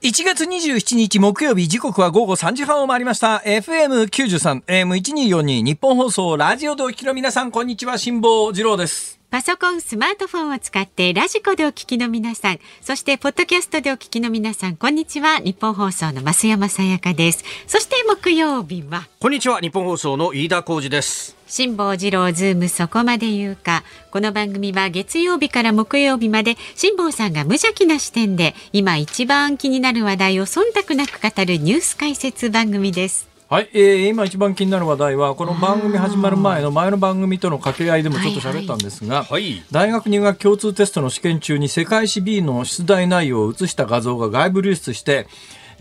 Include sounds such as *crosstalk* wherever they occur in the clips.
1月27日木曜日時刻は午後3時半を回りました FM93 AM1242 ニッポン放送ラジオでお聞きの皆さんこんにちは辛坊治郎ですパソコン、スマートフォンを使ってラジコでお聞きの皆さん、そしてポッドキャストでお聞きの皆さん、こんにちは。ニッポン放送の増山さやかです。そして木曜日は、こんにちは。ニッポン放送の飯田浩二です。辛坊治郎ズームそこまで言うか。この番組は月曜日から木曜日まで辛坊さんが無邪気な視点で今一番気になる話題を忖度なく語るニュース解説番組です。はい、えー、今一番気になる話題はこの番組始まる前の前の番組との掛け合いでもちょっと喋ったんですが、はい。大学入学共通テストの試験中に世界史 B の出題内容を写した画像が外部流出して、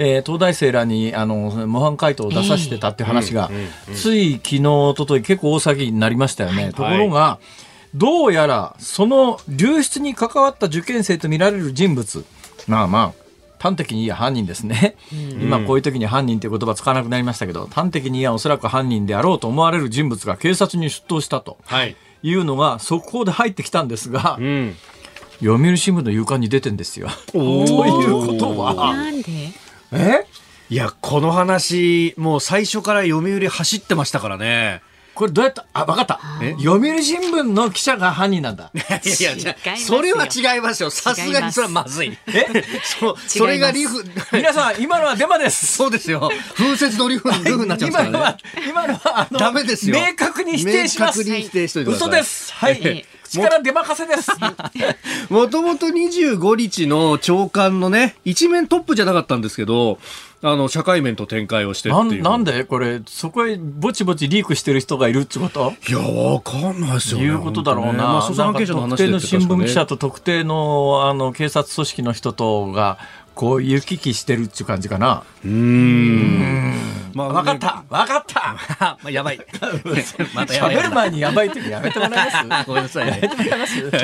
えー東大生らにあの模範解答を出させてたっていう話が、つい昨日、おととい結構大騒ぎになりましたよね。ところが、どうやらその流出に関わった受験生とみられる人物、まあまあ、端的に言えば犯人ですね。今こういう時に犯人っていう言葉使わなくなりましたけど、端的に言えばおそらく犯人であろうと思われる人物が警察に出頭したと。はい。いうのが速報で入ってきたんですが、うん。読売新聞の夕刊に出てんですよ。*laughs* ということは、なんで？え？いや、この話、もう最初から読売走ってましたからね。これどうやった？あ、わかった。え？読売新聞の記者が犯人なんだ。*laughs* いやいや、違いますよそれは違いますよ。さすがにそれはまずい。え？そう、それがリフ、*laughs* 皆さん、今のはデマです。そうですよ。風雪のリフ、リフになっちゃうんです今のは今のは、あの、ダメですよ。明確に否定します。明確に否定しといてください。嘘です。はいえ。力出任せです。もともと25日の朝刊のね、一面トップじゃなかったんですけど、あの、社会面と展開をしてっていう。なんなんでこれ、そこへぼちぼちリークしてる人がいるってこと？いや、わかんないですよね。いうことだろうな。ねまあ、捜査関係者の話で特定の新聞記者と。と特定のあの警察組織の人とがこう行き来してるっていう感じかな。うーん。まわかったわかった *laughs* まあ、やばい。*laughs* またやばい。喋る前にやばいってやめてもらえます？*laughs* ごめんなさいね。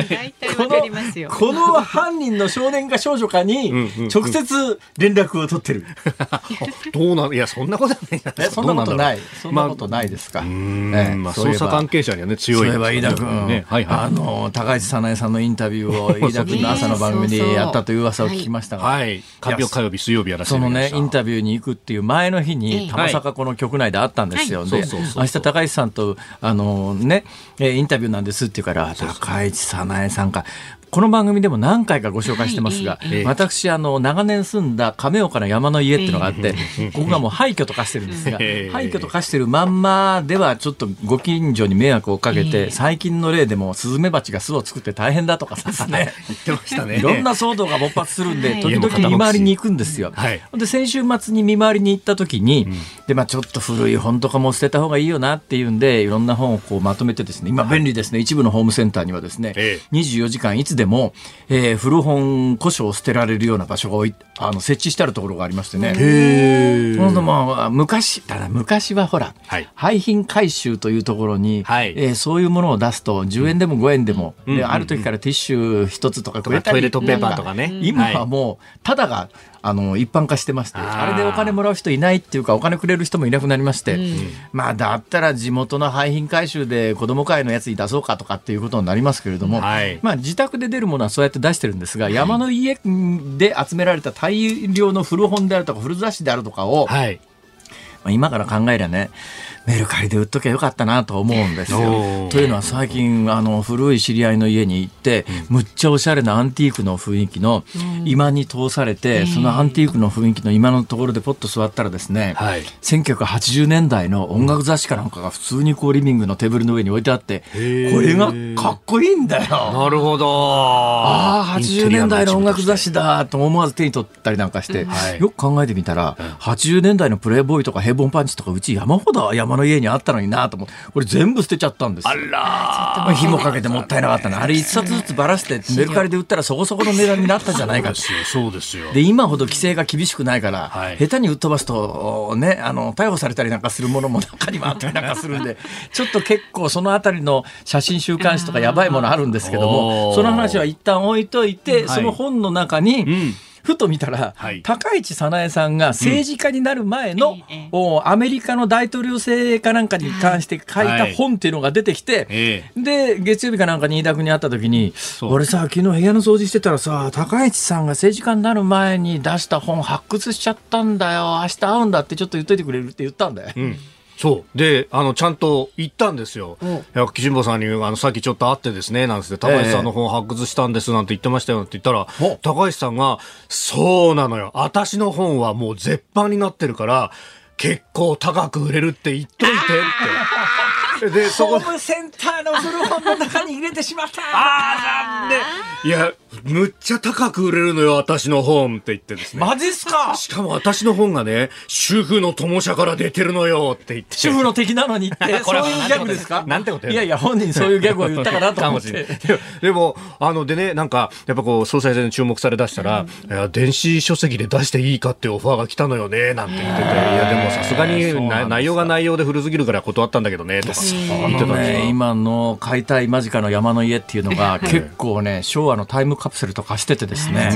大体わかりますよ。この犯人の少年か少女かに直接連絡を取ってる。*laughs* どうなの？いや、そんなことはないえそんなことない。そんなまあことないですか？うええーんまあ、捜査関係者にはね、強い。そういえば飯田君、ね。はいあはの高市早苗さんのインタビューを *laughs* 飯田君の朝の番組でやったという噂を聞きましたい。が、はい。火曜、火曜日、水曜日やらせてそのね、インタビューに行くっていう前の日えに、えたまさかこの局内であったんですよ。で、はいそうそうそうそう明日高市さんと、あのね、えーインタビューなんですって言うから、高市早苗さんか。この番組でも何回かご紹介してますが、ええ私、あの、長年住んだ亀岡の山の家っていうのがあって、ここがもう廃墟と化してるんですが、ええ。廃墟と化してるまんまではちょっとご近所に迷惑をかけえて、え最近の例でもスズメバチが巣を作って大変だとかさですね。言ってましたね。*laughs* いろんな騒動が勃発するんで、はい。時々見回りに行くんですよ。はい。で先週末に見回りに行った時に、でまあ、ちょっと古い本とかも捨てた方がいいよなっていうんでいろんな本をこうまとめてですね今便利ですね、一部のホームセンターにはですね、え24時間いつでも、えー古本古書を捨てられるような場所が置いあの設置してあるところがありましてね。へほんとまあ昔ただ昔はほら、はい廃品回収というところに、はいえーそういうものを出すと10円でも5円でも、うんである時からティッシュ一つとかくれたりトイレットペーパーとかね。今ははもうただがあの一般化してましてあれでお金もらう人いないっていうかお金くれる人もいなくなりまして、まあだったら地元の廃品回収で子ども会のやつに出そうかとかっていうことになりますけれども、はいまあ自宅で出るものはそうやって出してるんですが、山の家で集められた大量の古本であるとか古雑誌であるとかを、い。はい。まあ今から考えりゃねメルカリで売っときゃよかったなと思うんですよ。というのは最近あの古い知り合いの家に行って、むっちゃおしゃれなアンティークの雰囲気の居間に通されて、そのアンティークの雰囲気の居間のところでポッと座ったらですね、はい。1980年代の音楽雑誌かなんかが普通にこうリビングのテーブルの上に置いてあって、こーれがかっこいいんだよ。なるほど。ああ、80年代の音楽雑誌だと思わず手に取ったりなんかして、はいよく考えてみたら、80年代のプレイボーイとかヘイボンパンチとかうち山ほど山の家にあったのになと思って、これ全部捨てちゃったんですあ紐かけてもったいなかったな。あれ一冊ずつばらしてメルカリで売ったらそこそこの値段になったんじゃないかと。そうですよ。で、今ほど規制が厳しくないから、はい。下手に売っ飛ばすと、ね、あの、逮捕されたりなんかするものも中にはあったりなんかするんで、*laughs* ちょっと結構そのあたりの写真週刊誌とかやばいものあるんですけども、その話は一旦置いといて、はい。その本の中に、んふと見たら、はい高市早苗さんが政治家になる前の、ええおアメリカの大統領制かなんかに関して書いたはい本っていうのが出てきて、えで、月曜日かなんかに飯田君に会った時に、う俺さ、昨日部屋の掃除してたらさ、高市さんが政治家になる前に出した本発掘しちゃったんだよ。明日会うんだってちょっと言っといてくれるって言ったんだよ。うん。そう。で、あの、ちゃんと言ったんですよ。いや、岸本さんに、あの、さっきちょっと会ってですね、なんつって、高橋さんの本発掘したんです、なんて言ってましたよって言ったら、お高橋さんが、そうなのよ。私の本はもう絶版になってるから、結構高く売れるって言っといてって。で、そこホームセンターの古本の中に入れてしまった。あー、残念。いや、むっちゃ高く売れるのよ、私の本って言ってですね。マジっすか？しかも私の本がね、主婦の友社から出てるのよって言って。主婦の敵なのにって、*laughs* これはそういうギャグですか？なんてこといやいや、本人そういうギャグを言ったかなとか思って。ででも、あの、でね、なんか、やっぱこう、総裁選で注目されだしたら、いや、電子書籍で出していいかってオファーが来たのよね、なんて言ってて、いや、でもさすがに内容が内容で古すぎるから断ったんだけどね、とか言ってたんですね、よ。今の解体間近の山の家っていうのが結構ね昭和のタイムカプセルとかしててですね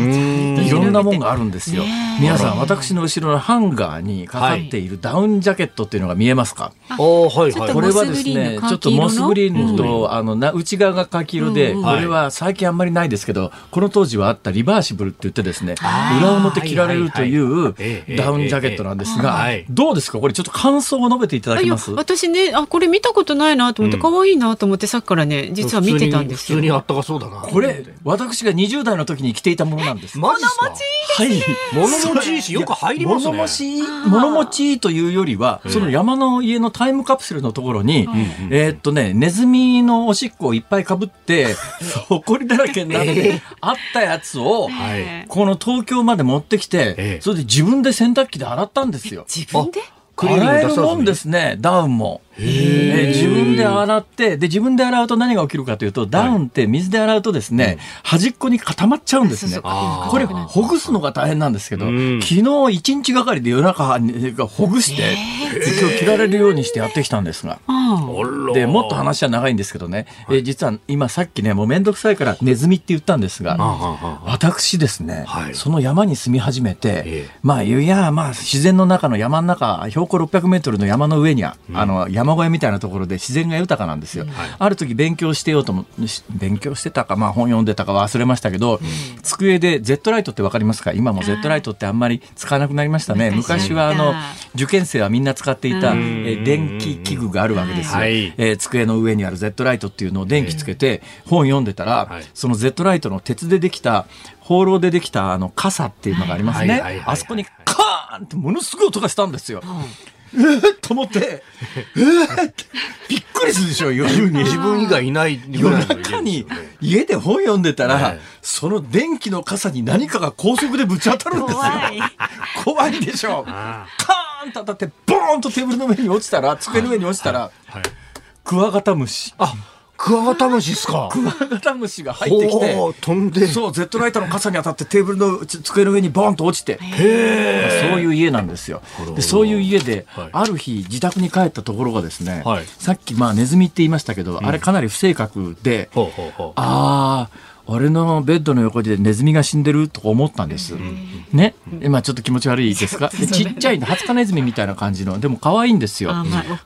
いろんなもんがあるんですよ。皆さん私の後ろのハンガーにかかっているダウンジャケットっていうのが見えますか？はいこれはですねちょっとモスグリーンと、うんあのな内側が柿色で、うんこれは最近あんまりないですけどこの当時はあったリバーシブルって言ってですね裏表着られるというダウンジャケットなんですが、はい。どうですか？これちょっと感想を述べていただけます？私ねあこれ見たことないなと思ってうん可愛いなと思ってさっきからね実は見てたんですよ普通に普通にあったかそうだな。これ私が20代の時に着ていたものなんです。マジっすかはい。物持ちいいし、よく入りますね。物持ちいい、物持ちいいというよりは、その山の家のタイムカプセルのところに、えーっとね、ネズミのおしっこをいっぱいかぶって、*laughs* ほこりだらけになって、あったやつを、はい。この東京まで持ってきてええ、それで自分で洗濯機で洗ったんですよ。自分で？クリーニング洗えるもんですね、ダウンも。えー。自分で洗って、で、自分で洗うと何が起きるかというと、ダウンって水で洗うとですね、端っこに固まっちゃうんですね。これ、ほぐすのが大変なんですけど、うん。昨日一日がかりで夜中にほぐして、今日着られるようにしてやってきたんですが。で、もっと話は長いんですけどね、えー実は今さっきね、もうめんどくさいからネズミって言ったんですが、私ですね、はい。その山に住み始めて、ええ。まあ、いや、まあ、自然の中の山の中、標高600メートルの山の上には、あの、山小屋みたいなところで自然が豊かなんですよ。ある時勉強してようとも、し勉強してたか、まあ本読んでたか忘れましたけど、机で Z ライトってわかりますか？今も Z ライトってあんまり使わなくなりましたね。昔昔はあのうん、受験生はみんな使っていた、うん。えー電気器具があるわけですよ。はい。えー机の上にある Z ライトっていうのを電気つけて本読んでたら、はい。その Z ライトの鉄でできた放浪でできたあの傘っていうのがありますね。はいはいはいはいあそこにカーンってものすごい音がしたんですよ。えー、と思って、えびっくりするでしょ夜に。*laughs* 自分以外いないぐ夜中に家で本読んでたら、はいその電気の傘に何かが高速でぶち当たるんですよ。怖い怖いでしょ。あカーンと当たってボーンとテーブルの上に落ちたら机の上に落ちたら、はいクワガタムシ。あ、クワガタムシっすか？クワガタムシが入ってきて、飛んで。そう、ゼットライトの傘に当たってテーブルのつ机の上にボーンと落ちて、へそういう家なんですよ。でそういう家で、はいある日自宅に帰ったところがですね、はいさっきまあネズミって言いましたけど、あれかなり不正確で、ほうほうほう。ああ、俺のベッドの横でネズミが死んでるとか思ったんです。ね？今ちょっと気持ち悪いですか？*laughs* でちっちゃいハツカネズミみたいな感じの、でも可愛いんですよ。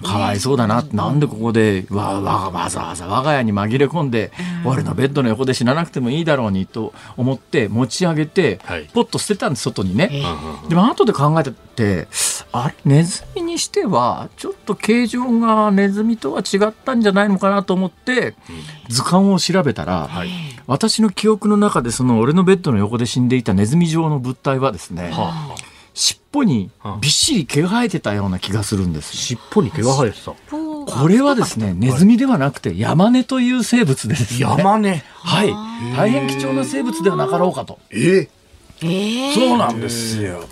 かわいそうだな。なんでここでわわわざわざ我が家に紛れ込んで、俺のベッドの横で死ななくてもいいだろうにと思って持ち上げてはい、ポッと捨てたんです、外にね。でも後で考えててあれネズミにしてはちょっと形状がネズミとは違ったんじゃないのかなと思って図鑑を調べたら、はい。私の記憶の中でその俺のベッドの横で死んでいたネズミ状の物体はですね、はあ、尻尾にびっしり毛が生えてたような気がするんですよ。尻尾に毛が生えてた。これはですね、ネズミではなくてヤマネという生物でですね。山ね。はい。大変貴重な生物ではなかろうかと。えええそうなんですよ。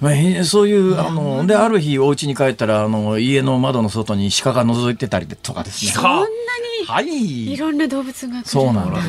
まあ、へそういうあのである日お家に帰ったらあの家の窓の外に鹿が覗いてたりとかですね。鹿。はい。いろんな動物がそうなんだ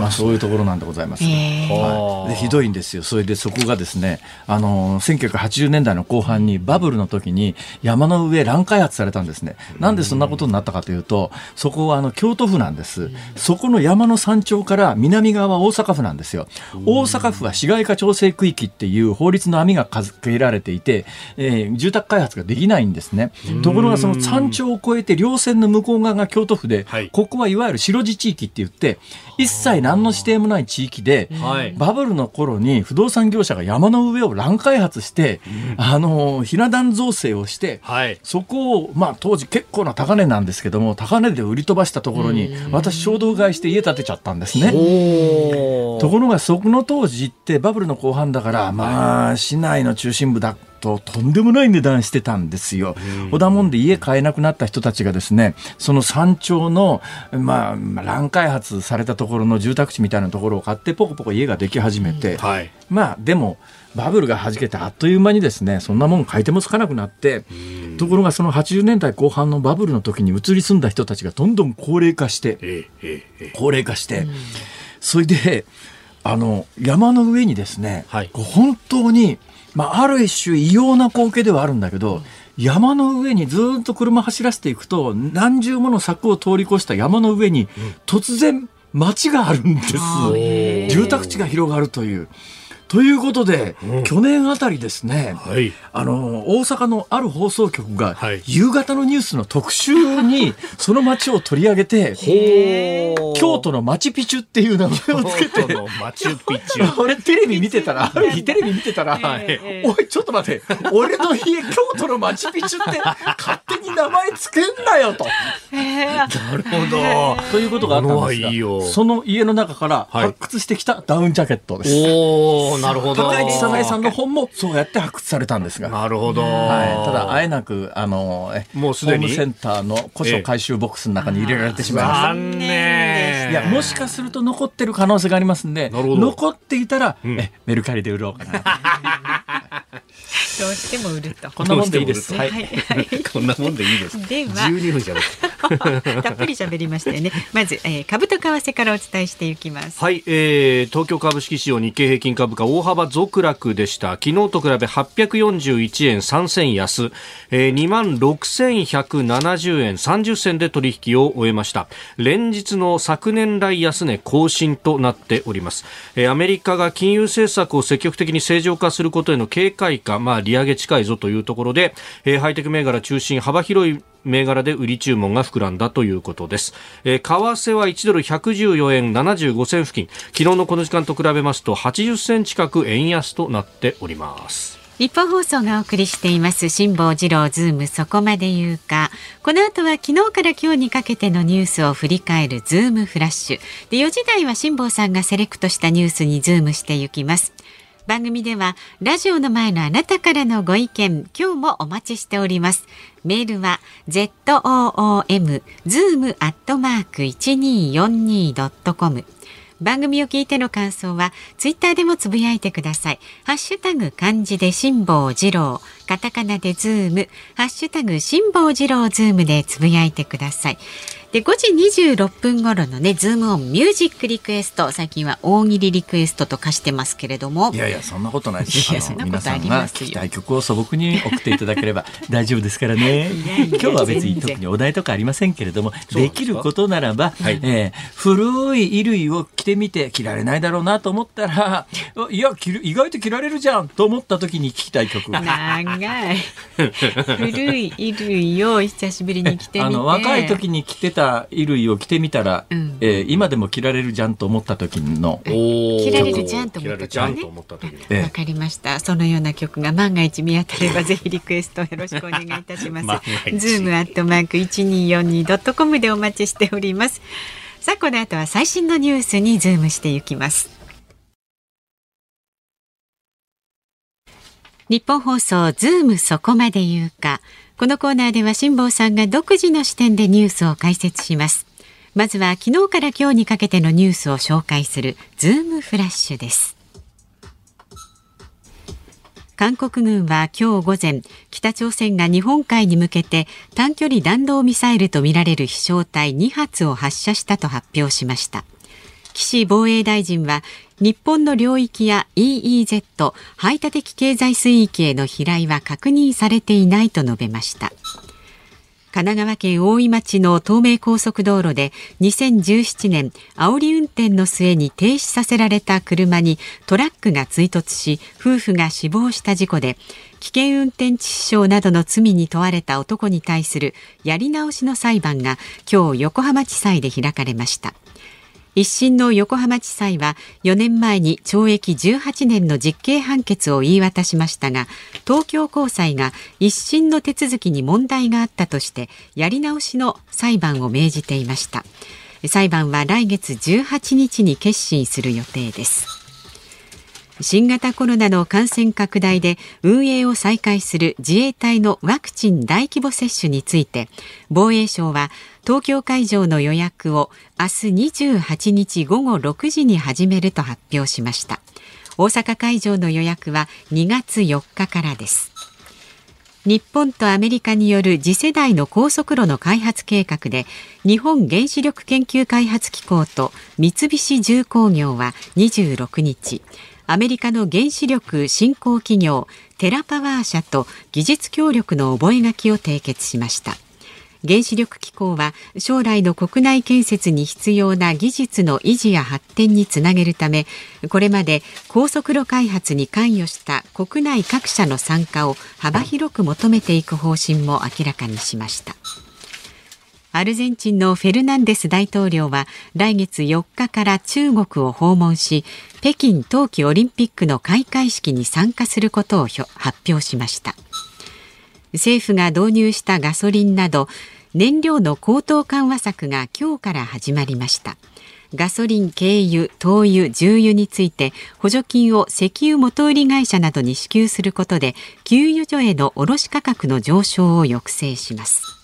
まあ、そういうところなんでございます。えーはい、でひどいんですよ、それでそこがですね、あの1980年代の後半にバブルの時に山の上、乱開発されたんですね、なんでそんなことになったかというと、そこはあの京都府なんです、そこの山の山頂から南側は大阪府なんですよ、大阪府は市街化調整区域っていう法律の網がかけられていて、えー住宅開発ができないんですね。ところがその山頂を越えて稜線の向こう側が京都府で、はい。ここはいわゆる白地地域って言って、一切何の指定もない地域で、はい。バブルの頃に不動産業者が山の上を乱開発して、あの、ひな壇造成をして、はい。そこを、まあ当時結構な高値なんですけども、高値で売り飛ばしたところに、私衝動買いして家建てちゃったんですね。おところがそこの当時ってバブルの後半だから、まあ市内の中心部だととんでもない値段してたんですよ。ほだもんで家買えなくなった人たちがですね、その山頂の、まあ、まあ乱開発されたところの住宅地みたいなところを買ってポコポコ家ができ始めて、はい。まあでもバブルが弾けてあっという間にですねそんなもん買い手もつかなくなってところがその80年代後半のバブルの時に移り住んだ人たちがどんどん高齢化してえええええ高齢化して、それであの山の上にですね、はい。本当に、まあ、ある一種異様な光景ではあるんだけど、山の上にずっと車走らせていくと何重もの柵を通り越した山の上に突然街があるんです。え住宅地が広がるという。ということで、去年あたりですね、はい。あの大阪のある放送局が、はい。夕方のニュースの特集に *laughs* その街を取り上げて、京都のマチピチュっていう名前をつけて、ピチュ。*laughs* 俺テレビ見てたら、ある日テレビ見てたら、えおい、ちょっと待って、俺の家、京都のマチピチュって勝手に名前つけんなよと。なるほど。ということがあったんですが、その家の中からはい。発掘してきたダウンジャケットです。おおなるほど。高市早苗さんの本もそうやって発掘されたんですが。なるほど、はい、ただ、あえなく、あの、えもうすでに？ホームセンターの古書回収ボックスの中に入れられてしまいました。残念いや、もしかすると残ってる可能性がありますんで、なるほど。残っていたら、ん。え、メルカリで売ろうかな。どうしても売ると。こんなもんでい。い。です。はい。こんなもんでいいです。では。12分じゃな *laughs* たっぷり喋りましたよね。まず、えー、株と為替からお伝えしていきます。はい、えー、東京株式市場日経平均株価大幅続落でした。昨日と比べ841円3銭安、えー、2万6170円。30銭で取引を終えました。連日の昨年来安値更新となっております、えー、アメリカが金融政策を積極的に正常化することへの警戒感、まあ、利上げ近いぞというところで、えー、ハイテク銘柄中心幅広い銘柄で売り注文が膨らんだということです。えー、為替は1ドル114円75銭付近、昨日のこの時間と比べますと80銭近く円安となっております。ニッポン放送がお送りしています辛坊治郎ズーム。そこまで言うか。この後は昨日から今日にかけてのニュースを振り返るズームフラッシュ。で4時台は辛坊さんがセレクトしたニュースにズームしていきます。番組ではラジオの前のあなたからのご意見今日もお待ちしておりますメールは z o o m zoom アットマーク一二四二ドットコム番組を聞いての感想はツイッターでもつぶやいてください。ハッシュタグ漢字で辛坊治郎、カタカナでズーム、ハッシュタグ辛坊治郎ズームでつぶやいてください。で5時26分頃のねズームオンミュージックリクエスト最近は大喜利リクエストと化してますけれども。いやいや、そんなことないです。いやあのそんなことあ皆さんりますよ。が聞きたい曲を素朴に送っていただければ大丈夫ですからね。*laughs* 今日は別に特にお題とかありませんけれども、できることならば、はい。えー古い衣類を着てみて着られないだろうなと思ったら、いや、着る意外と着られるじゃんと思った時に聞きたい曲。長い。*laughs* 古い衣類を久しぶりに着てみて。あの若い時に着てた衣類を着てみたら、うん。えー今でも着られるじゃんと思った時の、おー。着られるじゃんと思った時ね。わかりました。そのような曲が万が一見当たればぜひリクエストよろしくお願いいたします。ズームアットマーク一二四二ドットコムでお待ちしております。さあこの後は最新のニュースにズームしていきます。ニッポン放送ズームそこまで言うか。このコーナーでは辛坊さんが独自の視点でニュースを解説します。まずは昨日から今日にかけてのニュースを紹介するズームフラッシュです。韓国軍は今日午前北朝鮮が日本海に向けて短距離弾道ミサイルとみられる飛翔体2発を発射したと発表しました岸防衛大臣は日本の領域や EEZ 排他的経済水域への飛来は確認されていないと述べました。神奈川県大井町の東名高速道路で2017年煽り運転の末に停止させられた車にトラックが追突し夫婦が死亡した事故で危険運転致死傷などの罪に問われた男に対するやり直しの裁判が今日横浜地裁で開かれました。一審の横浜地裁は4年前に懲役18年の実刑判決を言い渡しましたが東京高裁が一審の手続きに問題があったとしてやり直しの裁判を命じていました。裁判は来月18日に決審する予定です。新型コロナの感染拡大で運営を再開する自衛隊のワクチン大規模接種について防衛省は東京会場の予約を明日28日午後6時に始めると発表しました。大阪会場の予約は2月4日からです。日本とアメリカによる次世代の高速路の開発計画で日本原子力研究開発機構と三菱重工業は26日アメリカの原子力振興企業テラパワー社と技術協力の覚書を締結しました。原子力機構は将来の国内建設に必要な技術の維持や発展につなげるためこれまで高速路開発に関与した国内各社の参加を幅広く求めていく方針も明らかにしました。アルゼンチンのフェルナンデス大統領は来月4日から中国を訪問し北京冬季オリンピックの開会式に参加することを発表しました。政府が導入したガソリンなど燃料の高騰緩和策が今日から始まりました。ガソリン、軽油、灯油、重油について補助金を石油元売り会社などに支給することで給油所への卸価格の上昇を抑制します。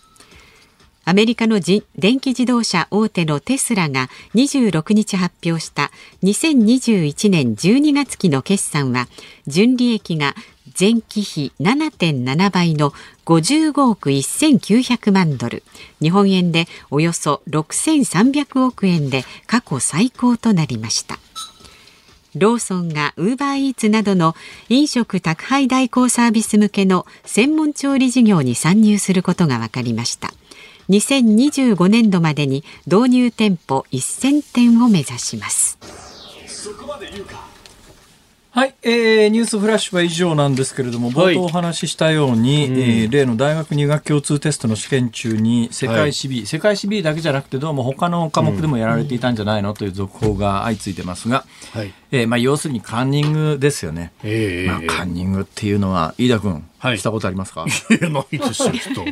アメリカの電気自動車大手のテスラが26日発表した2021年12月期の決算は純利益が前期比7.7倍の55億1900万ドル。日本円でおよそ6300億円で過去最高となりました。ローソンがウーバーイーツなどの飲食宅配代行サービス向けの専門調理事業に参入することが分かりました。2025年度までに導入店舗1000店を目指します。そこまで言うかはい、えー、ニュースフラッシュは以上なんですけれども、冒頭お話ししたように、はい、えー、例の大学入学共通テストの試験中に世界史 B、はい、世界史 B だけじゃなくてどうも他の科目でもやられていたんじゃないの、という続報が相次いでますが、はい、えー、まあ、要するにカンニングですよね。えー、まあ、カンニングっていうのは、飯田君、はい、したことありますか？いや、ないですよ、ちょっと。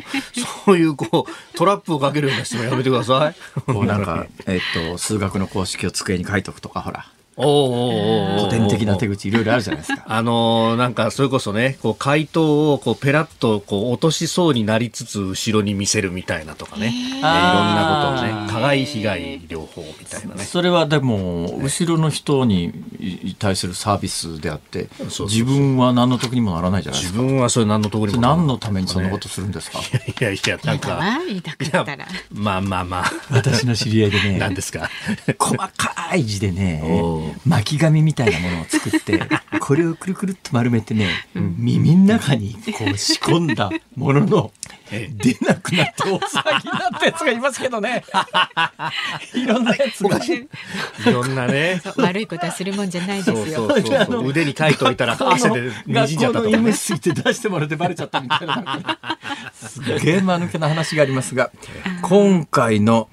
そういう、こう、トラップをかけるような人もやめてください。こうなんか、えっと、数学の公式を机に書いとくとか、ほら。古典的な手口いろいろあるじゃないですか。*laughs* あのー、なんかそれこそね、こう回答をこうペラッとこう落としそうになりつつ後ろに見せるみたいなとかね、えー、いろんなことをね、加害被害療法みたいなね。それはでも後ろの人に対するサービスであって、自分は何の得にもならないじゃないですか。自分はそれ何の得にも何のためにそんなことするんですか？いやいやなんか。まあまあまあ。私の知り合いでね。*laughs* 何ですか？細かい字でね。巻き紙みたいなものを作って *laughs* これをくるくるっと丸めてね、耳の中にこう仕込んだものの出なくなってお騒ぎになったやつがいますけどね。*laughs* いろんなやつが。い。ろんなね。悪いことはするもんじゃないですよ。そうそうそう腕に書いといたら汗でにじんじゃったとか、ね、ついて出してもらってバレちゃったみたいな。すげえ間抜けな話がありますが *laughs* 今回の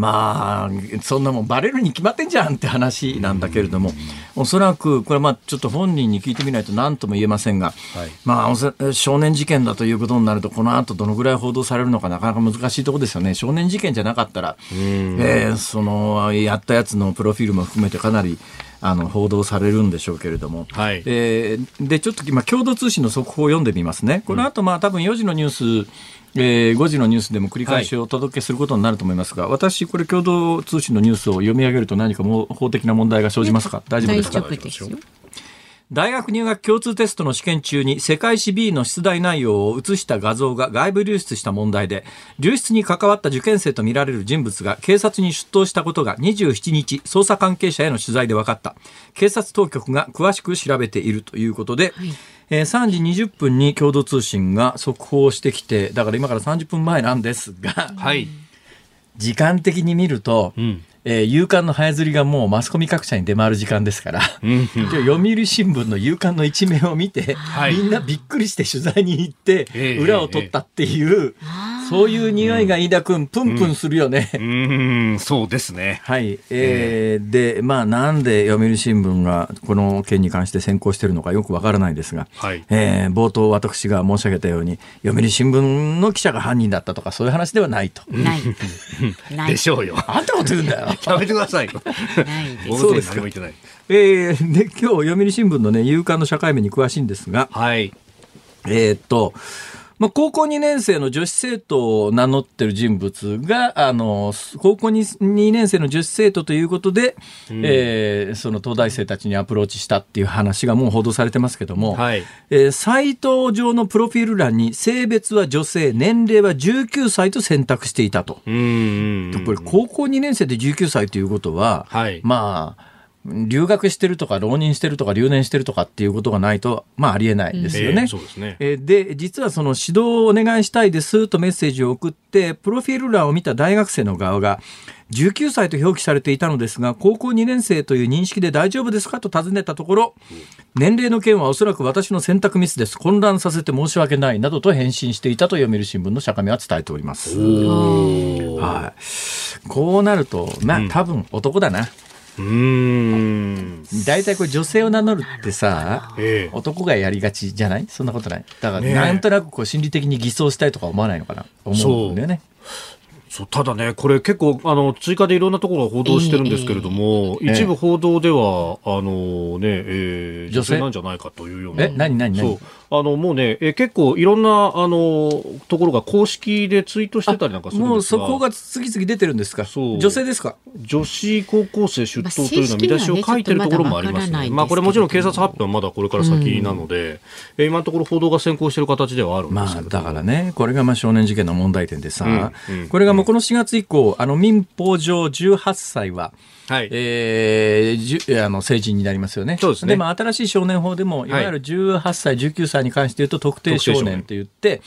まあそんなもんバレるに決まってんじゃんって話なんだけれども、おそらくこれまあちょっと本人に聞いてみないと何とも言えませんが、はい、まあ少年事件だということになるとこの後どのぐらい報道されるのかなかなか難しいところですよね。少年事件じゃなかったら、えー、そのやったやつのプロフィールも含めてかなりあの報道されるんでしょうけれども、はい、えー、でちょっと今共同通信の速報を読んでみますね。この後まあ多分4時のニュースえー、5時のニュースでも繰り返しお届けすることになると思いますが、はい、私、これ、共同通信のニュースを読み上げると何かも法的な問題が生じますか、大丈夫ですか？大学入学共通テストの試験中に世界史 B の出題内容を写した画像が外部流出した問題で、流出に関わった受験生とみられる人物が警察に出頭したことが27日、捜査関係者への取材で分かった。警察当局が詳しく調べているということで、はいえー、3時20分に共同通信が速報してきて、だから今から30分前なんですが、はい、時間的に見ると、うん。えー、夕刊の早釣りがもうマスコミ各社に出回る時間ですから、読売新聞の夕刊の一面を見て、はい、みんなびっくりして取材に行って、裏を取ったっていう、えーえ。ーそういう匂いが飯田君、プンプンするよね。うん、うんそうですね。はい。えー、で、まあ、なんで読売新聞がこの件に関して先行しているのかよくわからないですが、はい、えー、冒頭私が申し上げたように、読売新聞の記者が犯人だったとか、そういう話ではないと。ない。でしょうよ。あんたこと言うんだよ。*laughs* やめてくださいよ。そうですか。えー、で、今日読売新聞のね、夕刊の社会面に詳しいんですが、はい。えー、っと、まあ、高校2年生の女子生徒を名乗ってる人物が、あの、高校 2, 2年生の女子生徒ということで、うん、えー、その東大生たちにアプローチしたっていう話がもう報道されてますけども、はい、えー、サイト上のプロフィール欄に性別は女性、年齢は19歳と選択していたと。これ高校2年生で19歳ということは、はい、まあ、留学してるとか浪人してるとか留年してるとかっていうことがないと、まあ、ありえないですよね。そうですね。で、実はその指導をお願いしたいですとメッセージを送って、プロフィール欄を見た大学生の側が、19歳と表記されていたのですが、高校2年生という認識で大丈夫ですかと尋ねたところ、年齢の件はおそらく私の選択ミスです。混乱させて申し訳ないなどと返信していたと読売新聞の社上は伝えております。はい。こうなると、まあ、多分男だな。うん。大体これ女性を名乗るってさ、ええ、男がやりがちじゃない？そんなことない？だからなんとなくこう心理的に偽装したいとか思わないのかな？思うんだよね。そう。ただね、これ結構あの追加でいろんなところが報道してるんですけれども、えー、一部報道では、あのね、えー、女性？なんじゃないかというような。え、何何何？あのもうね、え結構いろんなあのところが公式でツイートしてたりなんかするんですもうそこが次々出てるんですか？女性ですか？女子高校生出頭というのは見出しを書いてるところもありますね。まあこれもちろん警察発表はまだこれから先なので、うん、今のところ報道が先行している形ではあるんですけど。まあだからね、これがまあ少年事件の問題点でさ、うんうん、これがもうこの4月以降、あの民法上18歳は。はい。えー、あの成人になりますよね。そうですね。で、まあ、新しい少年法でも、いわゆる18歳、19歳に関して言うと、特定少年と言って、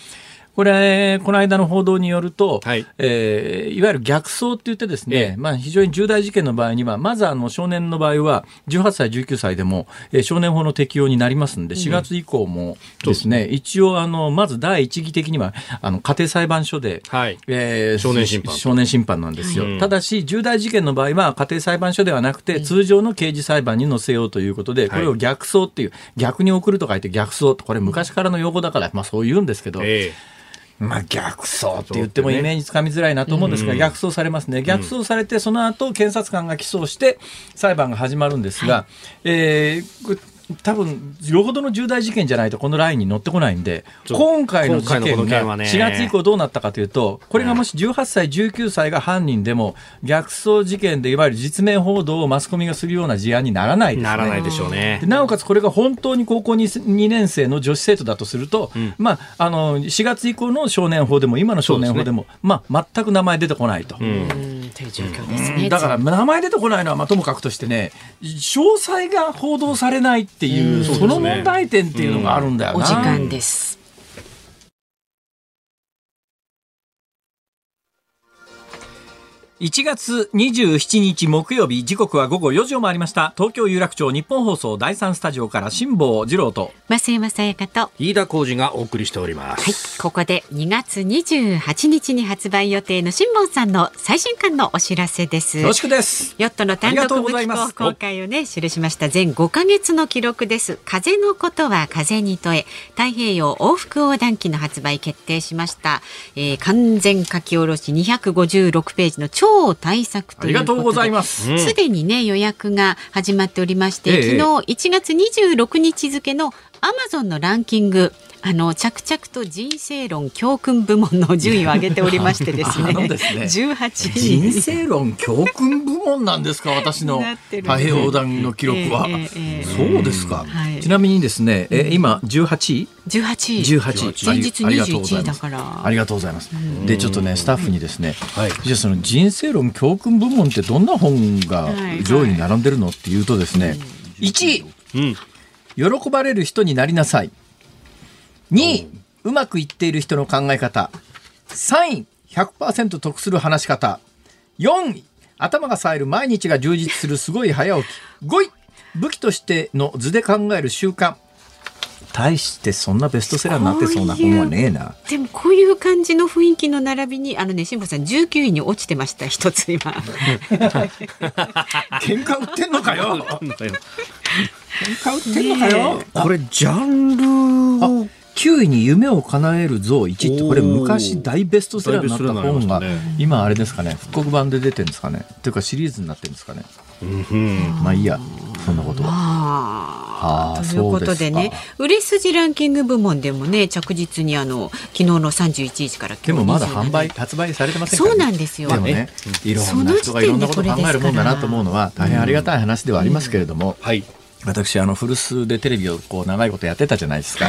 これ、この間の報道によると、はい、えー、いわゆる逆走って言ってですね、ええ、まあ非常に重大事件の場合には、まずあの少年の場合は、18歳、19歳でも、えー、少年法の適用になりますんで、4月以降もですね、うん、一応あの、まず第一義的には、あの、家庭裁判所で、はい、えー、少年審判。少年審判なんですよ。うん、ただし、重大事件の場合は、家庭裁判所ではなくて、通常の刑事裁判に載せようということで、これを逆走っていう、逆に送ると書いて逆走これ昔からの用語だから、まあそう言うんですけど、えーまあ、逆走って言ってもイメージつかみづらいなと思うんですが、逆走されますね、逆走されて、その後検察官が起訴して、裁判が始まるんですが、えー、多分よほどの重大事件じゃないとこのラインに乗ってこないんで今回の事件が4月以降どうなったかというとこれがもし18歳19歳が犯人でも逆走事件でいわゆる実名報道をマスコミがするような事案にならないです、ね、ならないでしょうね。なおかつこれが本当に高校 2, 2年生の女子生徒だとすると、うん、まあ、あの4月以降の少年法でも今の少年法でも、ね、まあ、全く名前出てこないと。うん。という状況ですね、だから名前出てこないのはまともかくとしてね詳細が報道されないっていう、その問題点っていうのがあるんだよな、お時間です1月27日木曜日時刻は午後4時を回りました。東京有楽町日本放送第三スタジオから辛坊治郎と増山さやかと飯田浩二がお送りしております、はい、ここで2月28日に発売予定の辛坊さんの最新刊のお知らせです。よろしくです。ヨットの単独武器庫公開をね記しました全5か月の記録です。風のことは風に問え太平洋往復横断機の発売決定しました、えー、完全書き下ろし256ページの超超大作ということでありがとうございます。すで、にね予約が始まっておりまして、ええ、昨日1月26日付のアマゾンのランキングあの着々と人生論教訓部門の順位を上げておりましてですね。ですね。18位。人生論教訓部門なんですか私の。太平洋横断の記録は、ええええそうですか、はい。ちなみにですねえ今18位？18位。18位。前日ありがとうござ21位だから。ありがとうございます。でちょっとねスタッフにですね、はい。じゃあその人生論教訓部門ってどんな本がはい。上位に並んでるのっていうとですね、1位。うん。喜ばれる人になりなさい。2位うまくいっている人の考え方。3位100%得する話し方。4位頭が冴える毎日が充実するすごい早起き。5位武器としての図で考える習慣。大してそんなベストセラーになってそうな本はねえな。でもこういう感じの雰囲気の並びにあのね辛坊さん19位に落ちてました一つ今喧嘩売ってんのかよ喧嘩売ってんのかよ、*laughs* これジャンルを9位に夢を叶える像1ってこれ昔大ベストセラーになった本が今あれですかね。復刻版で出てるんですかね。というかシリーズになってるんですかね。うん。まあいいやそんなことは。あということでね売れ筋ランキング部門でもね着実にあの昨日の31日から今日でもまだ27販売発売されてませんから、そうね、なんですよ。でもね、いろんな人がいろんなことを考えるもんだなと思うのは大変ありがたい話ではありますけれども、はい。私あの古巣でテレビをこう長いことやってたじゃないですか、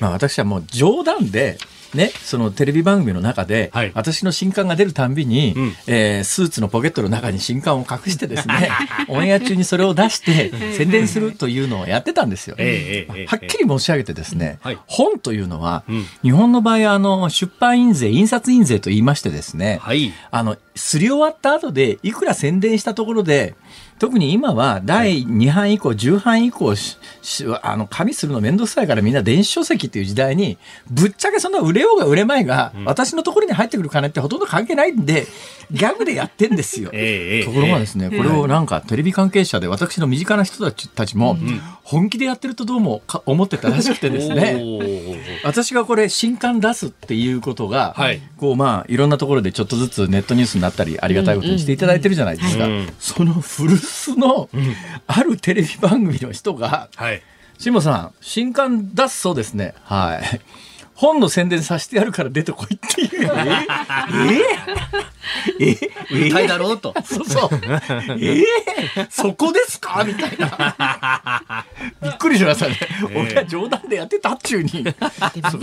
まあ、私はもう冗談でね、そのテレビ番組の中で、はい。私の新刊が出るたんびに、うん。えースーツのポケットの中に新刊を隠してですね、*laughs* オンエア中にそれを出して宣伝するというのをやってたんですよ。ええ。はっきり申し上げてですね、はい。本というのは、うん。日本の場合あの出版印税印刷印税と言いましてですね、はい。あの、すり終わった後で、いくら宣伝したところで、特に今は第2版以降、10版以降し、しあの、紙するのめんどくさいからみんな電子書籍っていう時代に、ぶっちゃけそんな売れようが売れまいが、私のところに入ってくる金ってほとんど関係ないんで、ギャグでやってんですよ。*laughs* ところがですね、これをなんかテレビ関係者で私の身近な人たちたちも、本気でやってるとどうもか思ってたらしくてですね。*laughs* 私がこれ新刊出すっていうことが、はい。こうまあいろんなところでちょっとずつネットニュースになったりありがたいことにしていただいてるじゃないですか、うん。うん。その古巣のあるテレビ番組の人がはい。「慎吾さん新刊出すそうですね。はい。本の宣伝させてやるから出てこい」っていう。え？え？え？え？歌いだろうと。そうそう。え？え？そこですか？みたいな。びっくりしましたね。俺は冗談でやってたっちゅうに。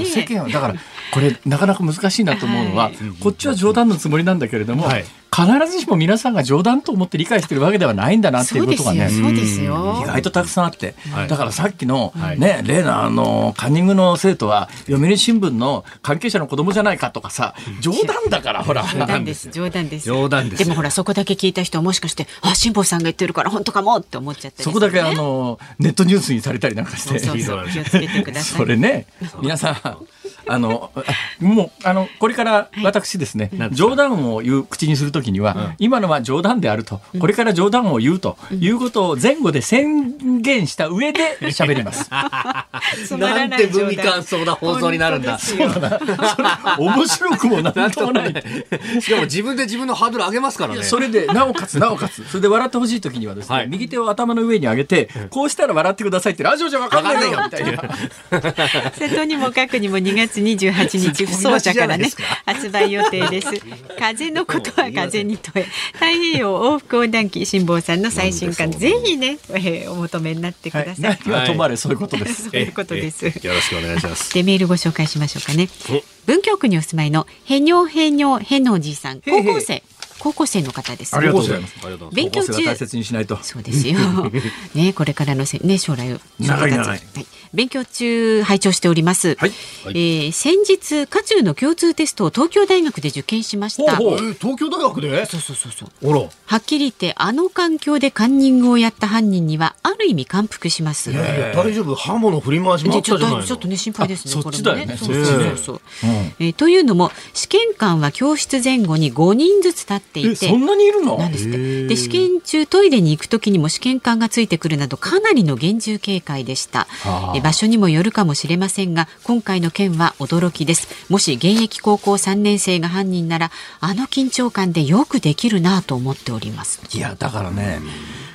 世間はだからこれなかなか難しいなと思うのは、はい。こっちは冗談のつもりなんだけれども、はい必ずしも皆さんが冗談と思って理解してるわけではないんだなっていそうことがね。意外とたくさんあって、はい。だからさっきの、はい。ね例のあのカンニングの生徒は読売新聞の関係者の子供じゃないかとかさ冗談だからほら。冗談です *laughs* 冗談です。冗談です。よでもほらそこだけ聞いた人はもしかしてあ辛坊さんが言ってるから本当かもって思っちゃったりするそこだけあのネットニュースにされたりなんかして。そうそうそう気をつけてください。それね皆さんあのあもうあのこれから私ですね、なんですか？冗談を言う口にするときには、今のは冗談であると。これから冗談を言うということを前後で宣言した上で喋ります。*laughs* なんて文味感想な放送になるんだ。本当ですよ面白くもなんともない。*laughs* しかも自分で自分のハードル上げますからね。それでなおかつなおかつ。それで笑ってほしい時にはですね、はい。右手を頭の上に上げてこうしたら笑ってくださいってラジオじゃ分かんないよみたいな。*laughs* 瀬戸にも書くにも2月28日不走者からね発売予定です。風のことは風に問え太平洋往復横断機辛坊さんの最新刊ぜひね、えーお求めになってくはい、ださい、何はともあれそういうことです。そういうことです。ええよろしくお願いします。でメールご紹介しましょうかね。文京区にお住まいのへにょへにょへのじさん高校生高校生の方ですありがとうございますありがとうございます。勉強中大切にしないと。そうですよ。*laughs* ね、これからのせ、ね、将来を。長い長いはい、勉強中拝聴しております。はいはいえー先日、渦中の共通テストを東京大学で受験しました。ほうほえ東京大学で？そうそうそうそう。はっきり言って、あの環境でカンニングをやった犯人には、ある意味感服します。いやいや大丈夫？刃物振り回しもあでちょっったじゃないちょっとね心配ですね。あそっちだよねこれもそうそうそうそう。うんえーというのも試験官は教室前後に5人ずつ立っていえ、てそんなにいるの？なんですっで試験中トイレに行く時にも試験官がついてくるなどかなりの厳重警戒でした。はあえ場所にもよるかもしれませんが今回の件は驚きです。もし現役高校3年生が犯人ならあの緊張感でよくできるなと思っております。いや、だからね、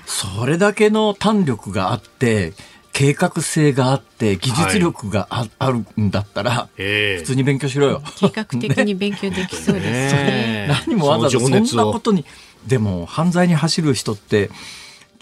それだけの胆力があって、計画性があって技術力があ,、あるんだったら、ええ普通に勉強しろよ。計画的に勉強できそうですね。*laughs* ね何もわざわざそんなことにでも犯罪に走る人って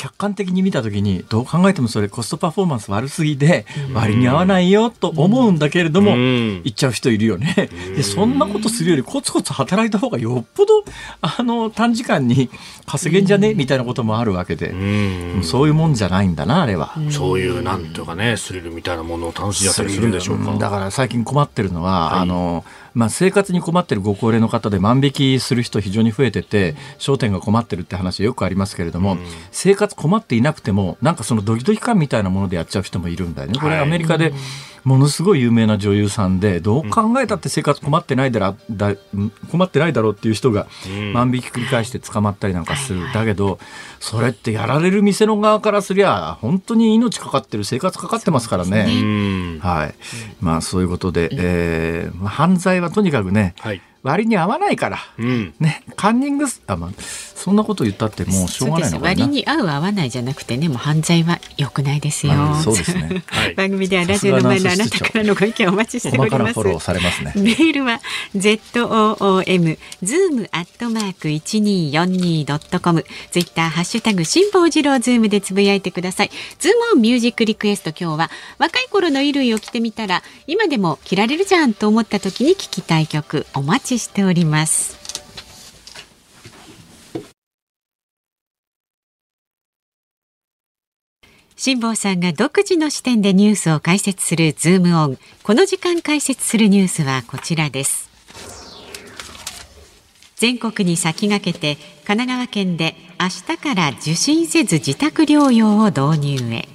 客観的に見たときにどう考えてもそれコストパフォーマンス悪すぎで割に合わないよと思うんだけれどもうん。言っちゃう人いるよね。でそんなことするよりコツコツ働いた方がよっぽどあの短時間に稼げんじゃね？みたいなこともあるわけで。うん。そういうもんじゃないんだなあれは。そういうなんとかねスリルみたいなものを楽しんじゃったりするんでしょうか。だから最近困ってるのは、はい。あのまあ、生活に困ってるご高齢の方で万引きする人非常に増えてて商店が困ってるって話よくありますけれども、生活困っていなくてもなんかそのドキドキ感みたいなものでやっちゃう人もいるんだよね。これはい。アメリカでものすごい有名な女優さんでどう考えたって生活困ってないだろだ困ってないだろうっていう人がん万引き繰り返して捕まったりなんかする、だけどそれってやられる店の側からすりゃ本当に命かかってる生活かかってますからね。うんはい。まあそういうことで、えーまあ犯罪はとにかくね、はい。割に合わないから、うん。ね、カンニングス、あ、まあ、そんなこと言ったってもうしょうがないのかな。割に合う合わないじゃなくてねもう犯罪は良くないですよ、うんそうですね。はい。*laughs* 番組ではラジオの前のあなたからのご意見をお待ちしてお細りますフォローされますね。メールは zoom zoom アットマーク一二四二ドットコム。ツイッターハッシュタグ辛坊治郎ズームでつぶやいてください。ズームオンミュージックリクエスト今日は若い頃の衣類を着てみたら今でも着られるじゃんと思った時に聴きたい曲お待ちしております。辛坊さんが独自の視点でニュースを解説するズームオン。この時間解説するニュースはこちらです。全国に先駆けて神奈川県で明日から受診せず自宅療養を導入へ。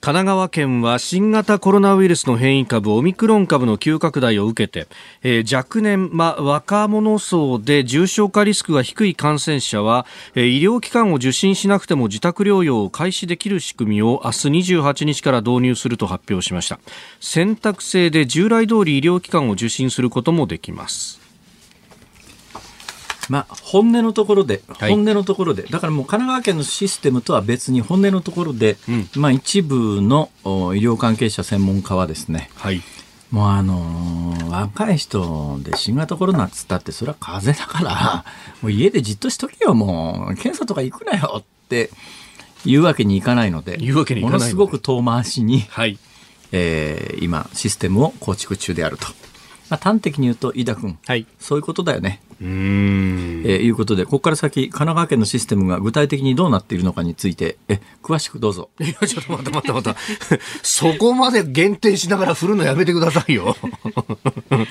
神奈川県は新型コロナウイルスの変異株オミクロン株の急拡大を受けて、えー若年、ま、若者層で重症化リスクが低い感染者は、えー医療機関を受診しなくても自宅療養を開始できる仕組みを明日28日から導入すると発表しました。選択制で従来通り医療機関を受診することもできます。まあ、本音のところで、はい。本音のところで、だからもう神奈川県のシステムとは別に本音のところで、うん。まあ一部のお医療関係者専門家はですね、はい。もうあのー若い人で新型コロナっつったってそれは風邪だからもう家でじっとしとけよもう検査とか行くなよって言うわけにいかないので言うわけにいかないものすごく遠回しに、はい。えー今システムを構築中であると、まあ、端的に言うと飯田君。はい。そういうことだよね、えーいうことでここから先神奈川県のシステムが具体的にどうなっているのかについてえ詳しくどうぞ。いや、ちょっと待って待って待って。そこまで限定しながら振るのやめてくださいよ。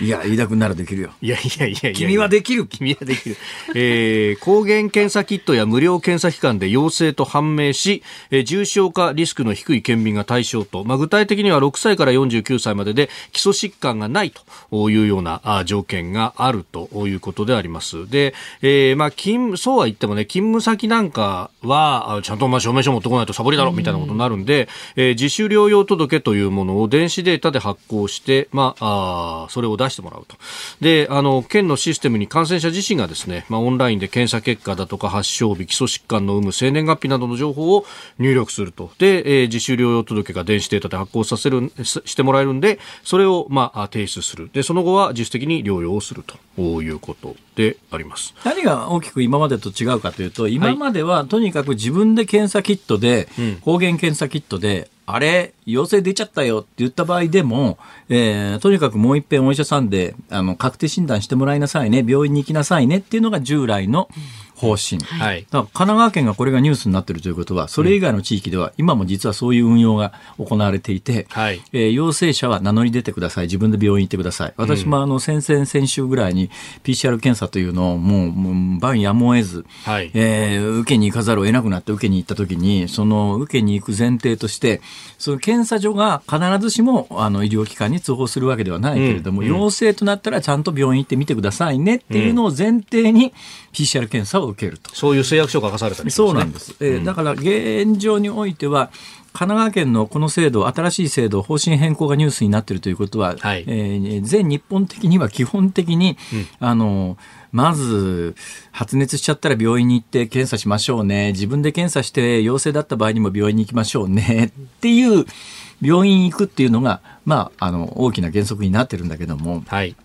いや飯田君ならできるよ。いやいやいやいや。君はできる君はできる。えー、抗原検査キットや無料検査機関で陽性と判明し、えー重症化リスクの低い県民が対象と、まあ、具体的には6歳から49歳までで基礎疾患がないというようなあ条件があるということであります。で、えー、まあ、勤、そうは言ってもね、勤務先なんかは、あちゃんとまあ証明書持ってこないとサボりだろ、みたいなことになるんで、えー自主療養届というものを電子データで発行して、まあ、あーそれを出してもらうと。で、あの、県のシステムに感染者自身がですね、まあ、オンラインで検査結果だとか発症日、基礎疾患の有無、生年月日などの情報を入力すると。で、えー自主療養届が電子データで発行させる、ししてもらえるんで、それを、まあ、提出する。で、その後は自主的に療養をするということであります。何が大きく今までと違うかというと、今まではとにかく自分で検査キットで、うん抗原検査キットで、あれ、陽性出ちゃったよって言った場合でも、えーとにかくもう一遍お医者さんで、あの、確定診断してもらいなさいね、病院に行きなさいねっていうのが従来の方針。はい。だから神奈川県がこれがニュースになっているということは、それ以外の地域では今も実はそういう運用が行われていて、はい。えー陽性者は名乗り出てください。自分で病院行ってください。私もあの、先々先週ぐらいに PCR 検査というのをもう、もう晩やむを得ず、はい。えー受けに行かざるを得なくなって受けに行った時に、その受けに行く前提として、その検査所が必ずしもあの医療機関に通報するわけではないけれども、うんうん陽性となったらちゃんと病院行ってみてくださいねっていうのを前提に PCR 検査を受けると。そういう誓約書が書かされたりそうなんです。えーだから現状においては、神奈川県のこの制度、新しい制度、方針変更がニュースになっているということは、はいえー全日本的には基本的に、あのまず、発熱しちゃったら病院に行って検査しましょうね。自分で検査して陽性だった場合にも病院に行きましょうね。っていう、病院行くっていうのが、まあ、あの、大きな原則になってるんだけども、はい。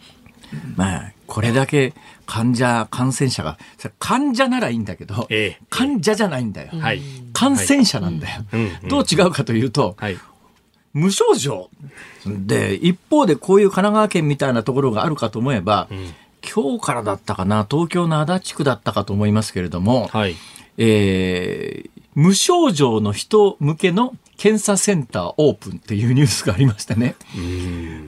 まあ、これだけ患者、感染者が、患者ならいいんだけど、ええ患者じゃないんだよ。はい。感染者なんだよ。うんうんどう違うかというと、はい。無症状。で、一方でこういう神奈川県みたいなところがあるかと思えば、今日からだったかな、東京の足立区だったかと思いますけれども、はい。えー無症状の人向けの検査センターオープンっていうニュースがありましてね。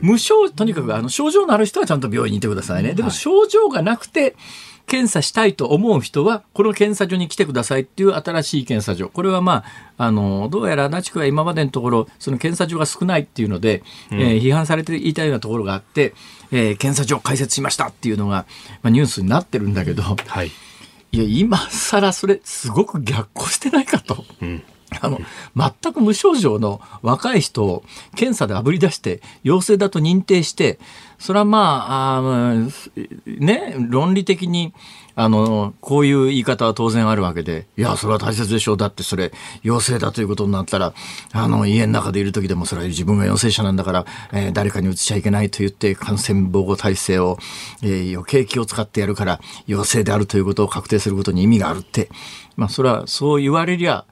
無症、とにかくあの症状のある人はちゃんと病院にいてくださいね。でも症状がなくて、検査したいと思う人は、この検査所に来てくださいっていう新しい検査所。これはまあ、あの、どうやら足立区は今までのところ、その検査所が少ないっていうので、えー批判されていたようなところがあって、えー検査所を開設しましたっていうのが、まあ、ニュースになってるんだけど、はい。いや、今更それ、すごく逆行してないかと。あの、全く無症状の若い人を検査で炙り出して、陽性だと認定して、それはまあ、あーね、論理的に、あの、こういう言い方は当然あるわけで、いや、それは大切でしょう。だってそれ、陽性だということになったら、あの、家の中でいる時でも、それは自分が陽性者なんだから、えー誰かに移しちゃいけないと言って、感染防護体制を、えー余計気を使ってやるから、陽性であるということを確定することに意味があるって。まあ、それはそう言われりゃ、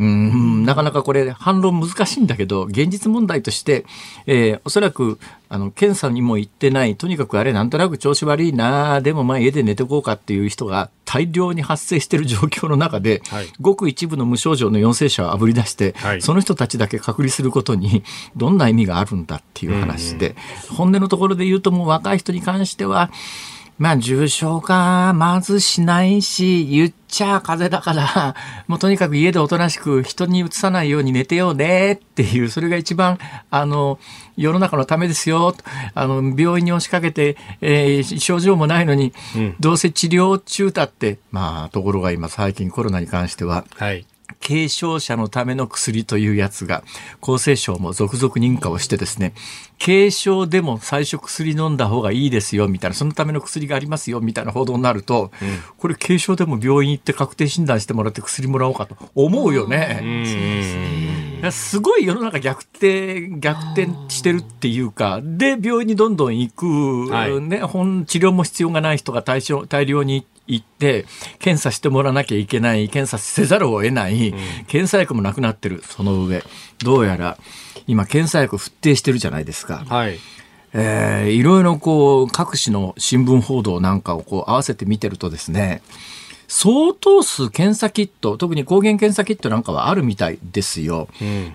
うん、なかなかこれ反論難しいんだけど、現実問題として、えーおそらく、あの、検査にも行ってない、とにかくあれなんとなく調子悪いなでもまあ家で寝てこうかっていう人が大量に発生している状況の中で、はい。ごく一部の無症状の陽性者をあぶり出して、はい。その人たちだけ隔離することにどんな意味があるんだっていう話で、本音のところで言うともう若い人に関しては、まあ重症化まずしないし、言っちゃ風邪だから、*laughs* もうとにかく家でおとなしく人にうつさないように寝てようねっていう、それが一番、あの、世の中のためですよ。あの、病院に押しかけて、えー症状もないのに、どうせ治療中だって、まあ、ところが今最近コロナに関しては、はい。軽症者のための薬というやつが厚生省も続々認可をしてですね軽症でも最初薬飲んだ方がいいですよみたいなそのための薬がありますよみたいな報道になると、これ軽症でも病院行って確定診断してもらって薬もらおうかと思うよね。いやすごい世の中逆転逆転してるっていうかで病院にどんどん行く、はい。ね、本治療も必要がない人が大量大量に行って検査してもらわなきゃいけない検査せざるを得ない、検査薬もなくなってる。その上。どうやら今検査薬不定してるじゃないですか。はい。えーいろいろこう各紙の新聞報道なんかをこう合わせて見てるとですね相当数検査キット特に抗原検査キットなんかはあるみたいですよ。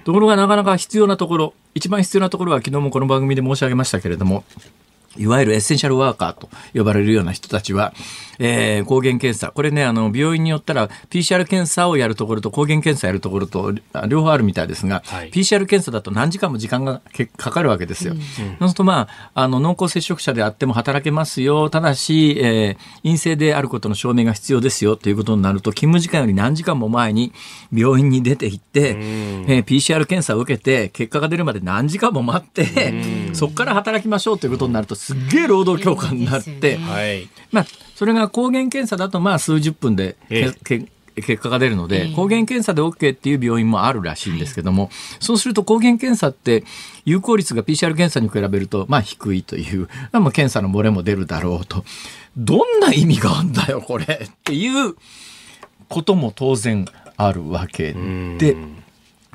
ところがなかなか必要なところ一番必要なところは昨日もこの番組で申し上げましたけれどもいわゆるエッセンシャルワーカーと呼ばれるような人たちは、えー抗原検査。これね、あの、病院によったら、PCR 検査をやるところと抗原検査やるところと、あ両方あるみたいですが、はい PCR 検査だと何時間も時間がけかかるわけですよ。そうすると、まあ、あの、濃厚接触者であっても働けますよ。ただし、えー陰性であることの証明が必要ですよということになると、勤務時間より何時間も前に病院に出て行って、えー PCR 検査を受けて、結果が出るまで何時間も待って、そこから働きましょうということになると、すっげえ労働強化になって、はい。まあ、それが抗原検査だと、まあ、数十分でえ結果が出るので、抗原検査で OK っていう病院もあるらしいんですけども、そうすると抗原検査って有効率が PCR 検査に比べると、まあ低いという、まあ、検査の漏れも出るだろうと。どんな意味があるんだよ、これっていうことも当然あるわけで、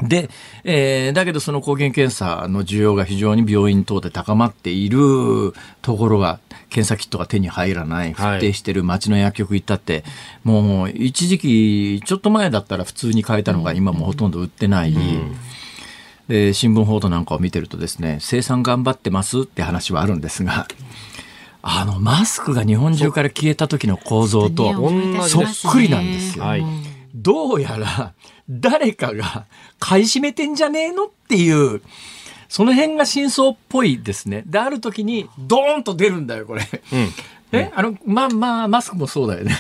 で、えーだけどその抗原検査の需要が非常に病院等で高まっているところが、検査キットが手に入らない、はい不定してる町の薬局行ったって、もう一時期、ちょっと前だったら普通に買えたのが今もうほとんど売ってない。で新聞報道なんかを見てるとですね、生産頑張ってますって話はあるんですが、あの、マスクが日本中から消えた時の構造と、そっくりなんですよ。はい。どうやら誰かが買い占めてんじゃねえのっていう、その辺が真相っぽいですね。で、ある時にドーンと出るんだよ、これ。*laughs* え、あの、まあまあ、マスクもそうだよね。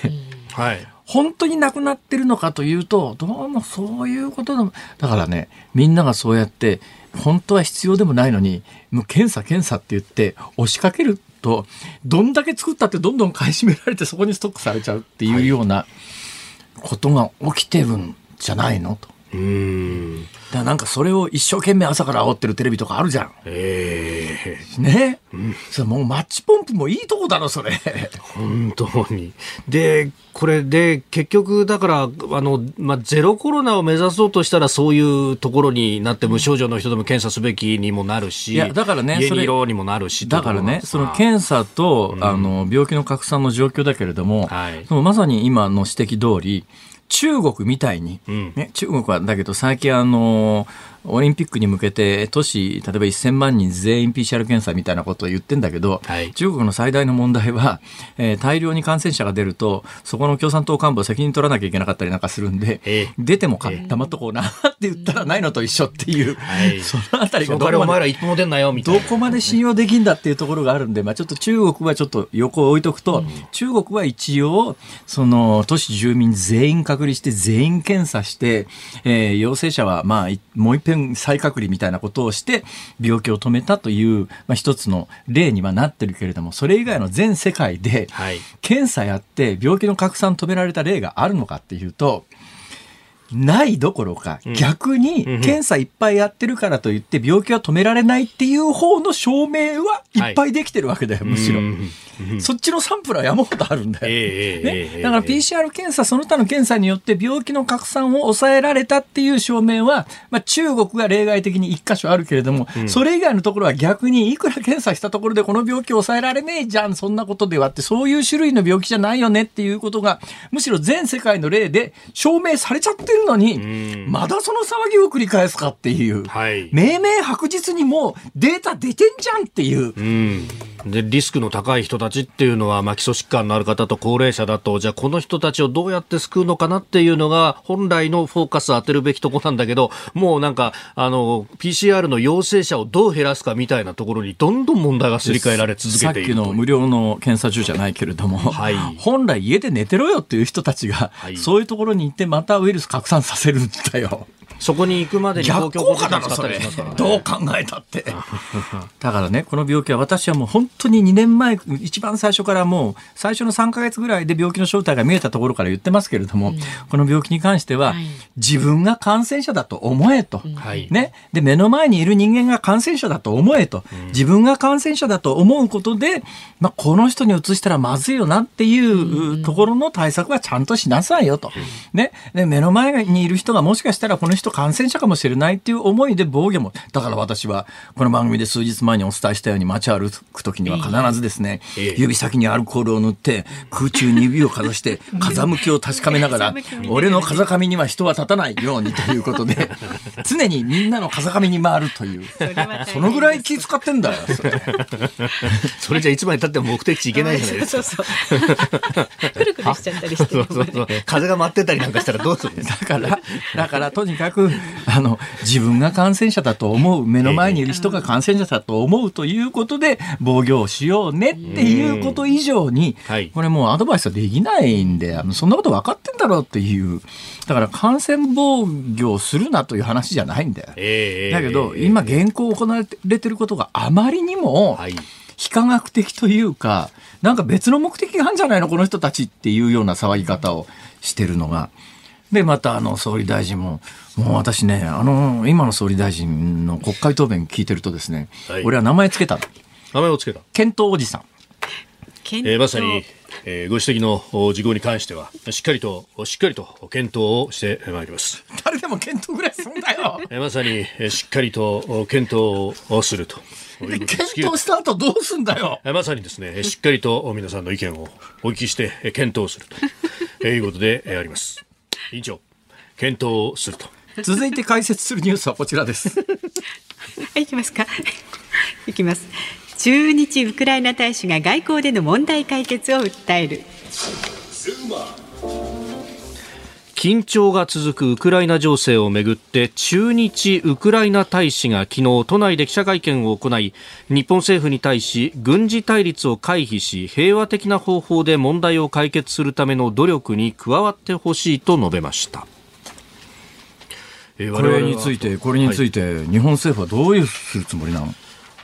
はい。本当になくなってるのかというと、どうもそういうことでも、だからね、みんながそうやって、本当は必要でもないのに、もう検査検査って言って、押しかけるっと、どんだけ作ったってどんどん買い占められてそこにストックされちゃうっていうようなことが起きてるんじゃないの？と。うん。だからなんかそれを一生懸命朝から煽ってるテレビとかあるじゃん。ええね、それもうマッチポンプもいいとこだろ、それ。本当に。で、これで、結局、だから、あの、まあ、ゼロコロナを目指そうとしたら、そういうところになって、無症状の人でも検査すべきにもなるし、いやだからねそれ家にいろにもなるし、だからね、その検査と、あの、病気の拡散の状況だけれども、はいそのまさに今の指摘通り、中国みたいに、ん。ね、中国はだけど最近あの、オリンピックに向けて都市、例えば1000万人全員 PCR 検査みたいなことを言ってんだけど、はい。中国の最大の問題は、えー大量に感染者が出ると、そこの共産党幹部は責任取らなきゃいけなかったりなんかするんで、ええ。出てもか黙っとこうなって言ったらないのと一緒っていう、はい。*laughs* そのあたりがどこまで前ら一歩も出んなよ、みたいな。どこまで信用できんだっていうところがあるんで、まあ、ちょっと中国はちょっと横を置いとくと、中国は一応、その都市住民全員隔離して、全員検査して、えー陽性者はまあいもう一遍再隔離みたいなことをして、病気を止めたという、まあ、一つの例にはなってるけれども、それ以外の全世界で、はい。検査やって病気の拡散止められた例があるのかっていうと、ないどころか、逆に検査いっぱいやってるからといって病気は止められないっていう方の証明はいっぱいできてるわけだよ、むしろ。そっちのサンプルは山ほどあるんだよ。ええええええね、だから PCR 検査、その他の検査によって病気の拡散を抑えられたっていう証明は、まあ、中国が例外的に一箇所あるけれども、それ以外のところは逆にいくら検査したところでこの病気を抑えられねえじゃん、そんなことではって、そういう種類の病気じゃないよねっていうことが、むしろ全世界の例で証明されちゃってるのに、まだその騒ぎを繰り返すかっていう、はい。明明白実にもうデータ出てんじゃんっていう。うん。で、リスクの高い人たちっていうのは、まあ、基礎疾患のある方と高齢者だと、じゃあこの人たちをどうやって救うのかなっていうのが、本来のフォーカス当てるべきとこなんだけど、もうなんか、あの、PCR の陽性者をどう減らすかみたいなところに、どんどん問題がすり替えられ続けているさっきの無料の検査所じゃないけれども、はい本来家で寝てろよっていう人たちが、いそういうところに行ってまたウイルス拡散させるんだよ。そこに行くまでに公逆共交通使ったりしますからね。。どう考えたって。*laughs* だからね、この病気は私はもう本当に2年前、一番最初からもう、最初の3ヶ月ぐらいで病気の正体が見えたところから言ってますけれども、この病気に関しては、はい自分が感染者だと思えと。はい。ね。で、目の前にいる人間が感染者だと思えと。自分が感染者だと思うことで、まあ、この人に移したらまずいよなっていうところの対策はちゃんとしなさいよと。ね。で、目の前にいる人がもしかしたらこの人感染者かもしれないっていう思いで防御も。だから私は、この番組で数日前にお伝えしたように街歩く時には必ずですね、ええ指先にアルコールを塗って、空中に指をかざして、風向きを確かめながら *laughs* 俺の風上には人は立たないようにということで、*laughs* 常にみんなの風上に回るという。そのぐらい気使ってんだよ、それ。*laughs* それじゃいつまで経っても目的地行けないじゃないですか。そうそうそう。くるくるしちゃったりしてそうそうそう。風が舞ってたりなんかしたらどうするんですか？だから、だからとにかく、あの、自分が感染者だと思う、目の前にいる人が感染者だと思うということで、防御をしようねっていうこと以上にはい、これもうアドバイスはできないんで、あのそんなこと分かってんだろうっていう、だから感染防御をするなという話じゃないんだよ。ええだけど、今現行行われてることがあまりにも、はい。非科学的というか、なんか別の目的があるんじゃないのこの人たちっていうような騒ぎ方をしてるのが。で、またあの総理大臣も、もう私ね、あの、今の総理大臣の国会答弁聞いてるとですね、はい俺は名前つけたの。名前をつけた。検討おじさん。検討えーまさに、えーご指摘のお事項に関しては、しっかりと、しっかりと検討をしてまいります。誰でも検討ぐらいするんだよ。えーまさに、えーしっかりとお検討をすると。検討した後どうすんだよ。えーまさにですね、えーしっかりと皆さんの意見をお聞きして、えー検討すると、えーいうことで、えーあります。委員長、検討をすると。続いて解説するニュースはこちらです。はい、いきますか。*laughs* いきます。駐日ウクライナ大使が外交での問題解決を訴える。緊張が続くウクライナ情勢をめぐって駐日ウクライナ大使が昨日都内で記者会見を行い日本政府に対し軍事対立を回避し平和的な方法で問題を解決するための努力に加わってほしいと述べました。えーこれについて、これにつて、いて、日本政府はどういうするつもりなの？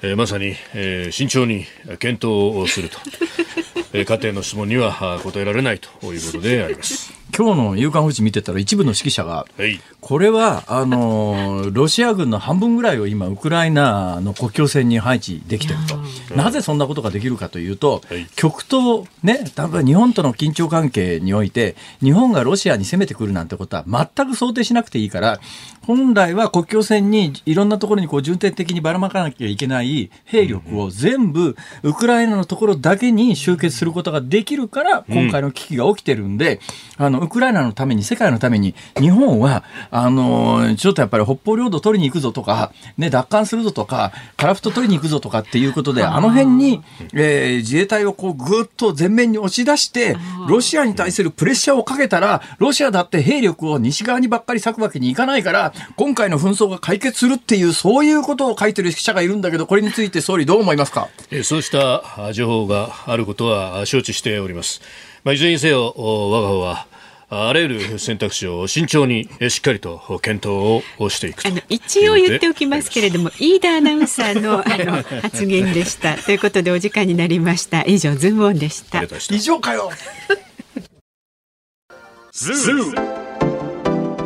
えー、まさに、えー、慎重に検討をすると、*laughs* えー、家庭の質問には答えられないということであります。今日の夕刊フジ見てたら一部の指揮者が、はい、これはあのロシア軍の半分ぐらいを今ウクライナの国境線に配置できてると、なぜそんなことができるかというと、はい、極東ね多分日本との緊張関係において日本がロシアに攻めてくるなんてことは全く想定しなくていいから本来は国境線にいろんなところにこう重点的にばらまかなきゃいけない兵力を全部ウクライナのところだけに集結することができるから今回の危機が起きてるんで、あのウクライナのために、世界のために、日本は、あの、ちょっとやっぱり北方領土取りに行くぞとか、ね、奪還するぞとか、カラフト取りに行くぞとかっていうことで、あの辺に、えー、自衛隊をこうぐっと前面に押し出して、ロシアに対するプレッシャーをかけたら、ロシアだって兵力を西側にばっかり割くわけにいかないから、今回の紛争が解決するっていう、そういうことを書いてる記者がいるんだけど、これについて総理どう思いますか？えそうした情報があることは承知しております。まあ、いずれにせよ、我が方は、あらゆる選択肢を慎重にしっかりと検討をしていくあの一応言っておきますけれども飯田アナウンサーのあの *laughs* 発言でした。ということでお時間になりました。以上ズームオンでした。以上かよ。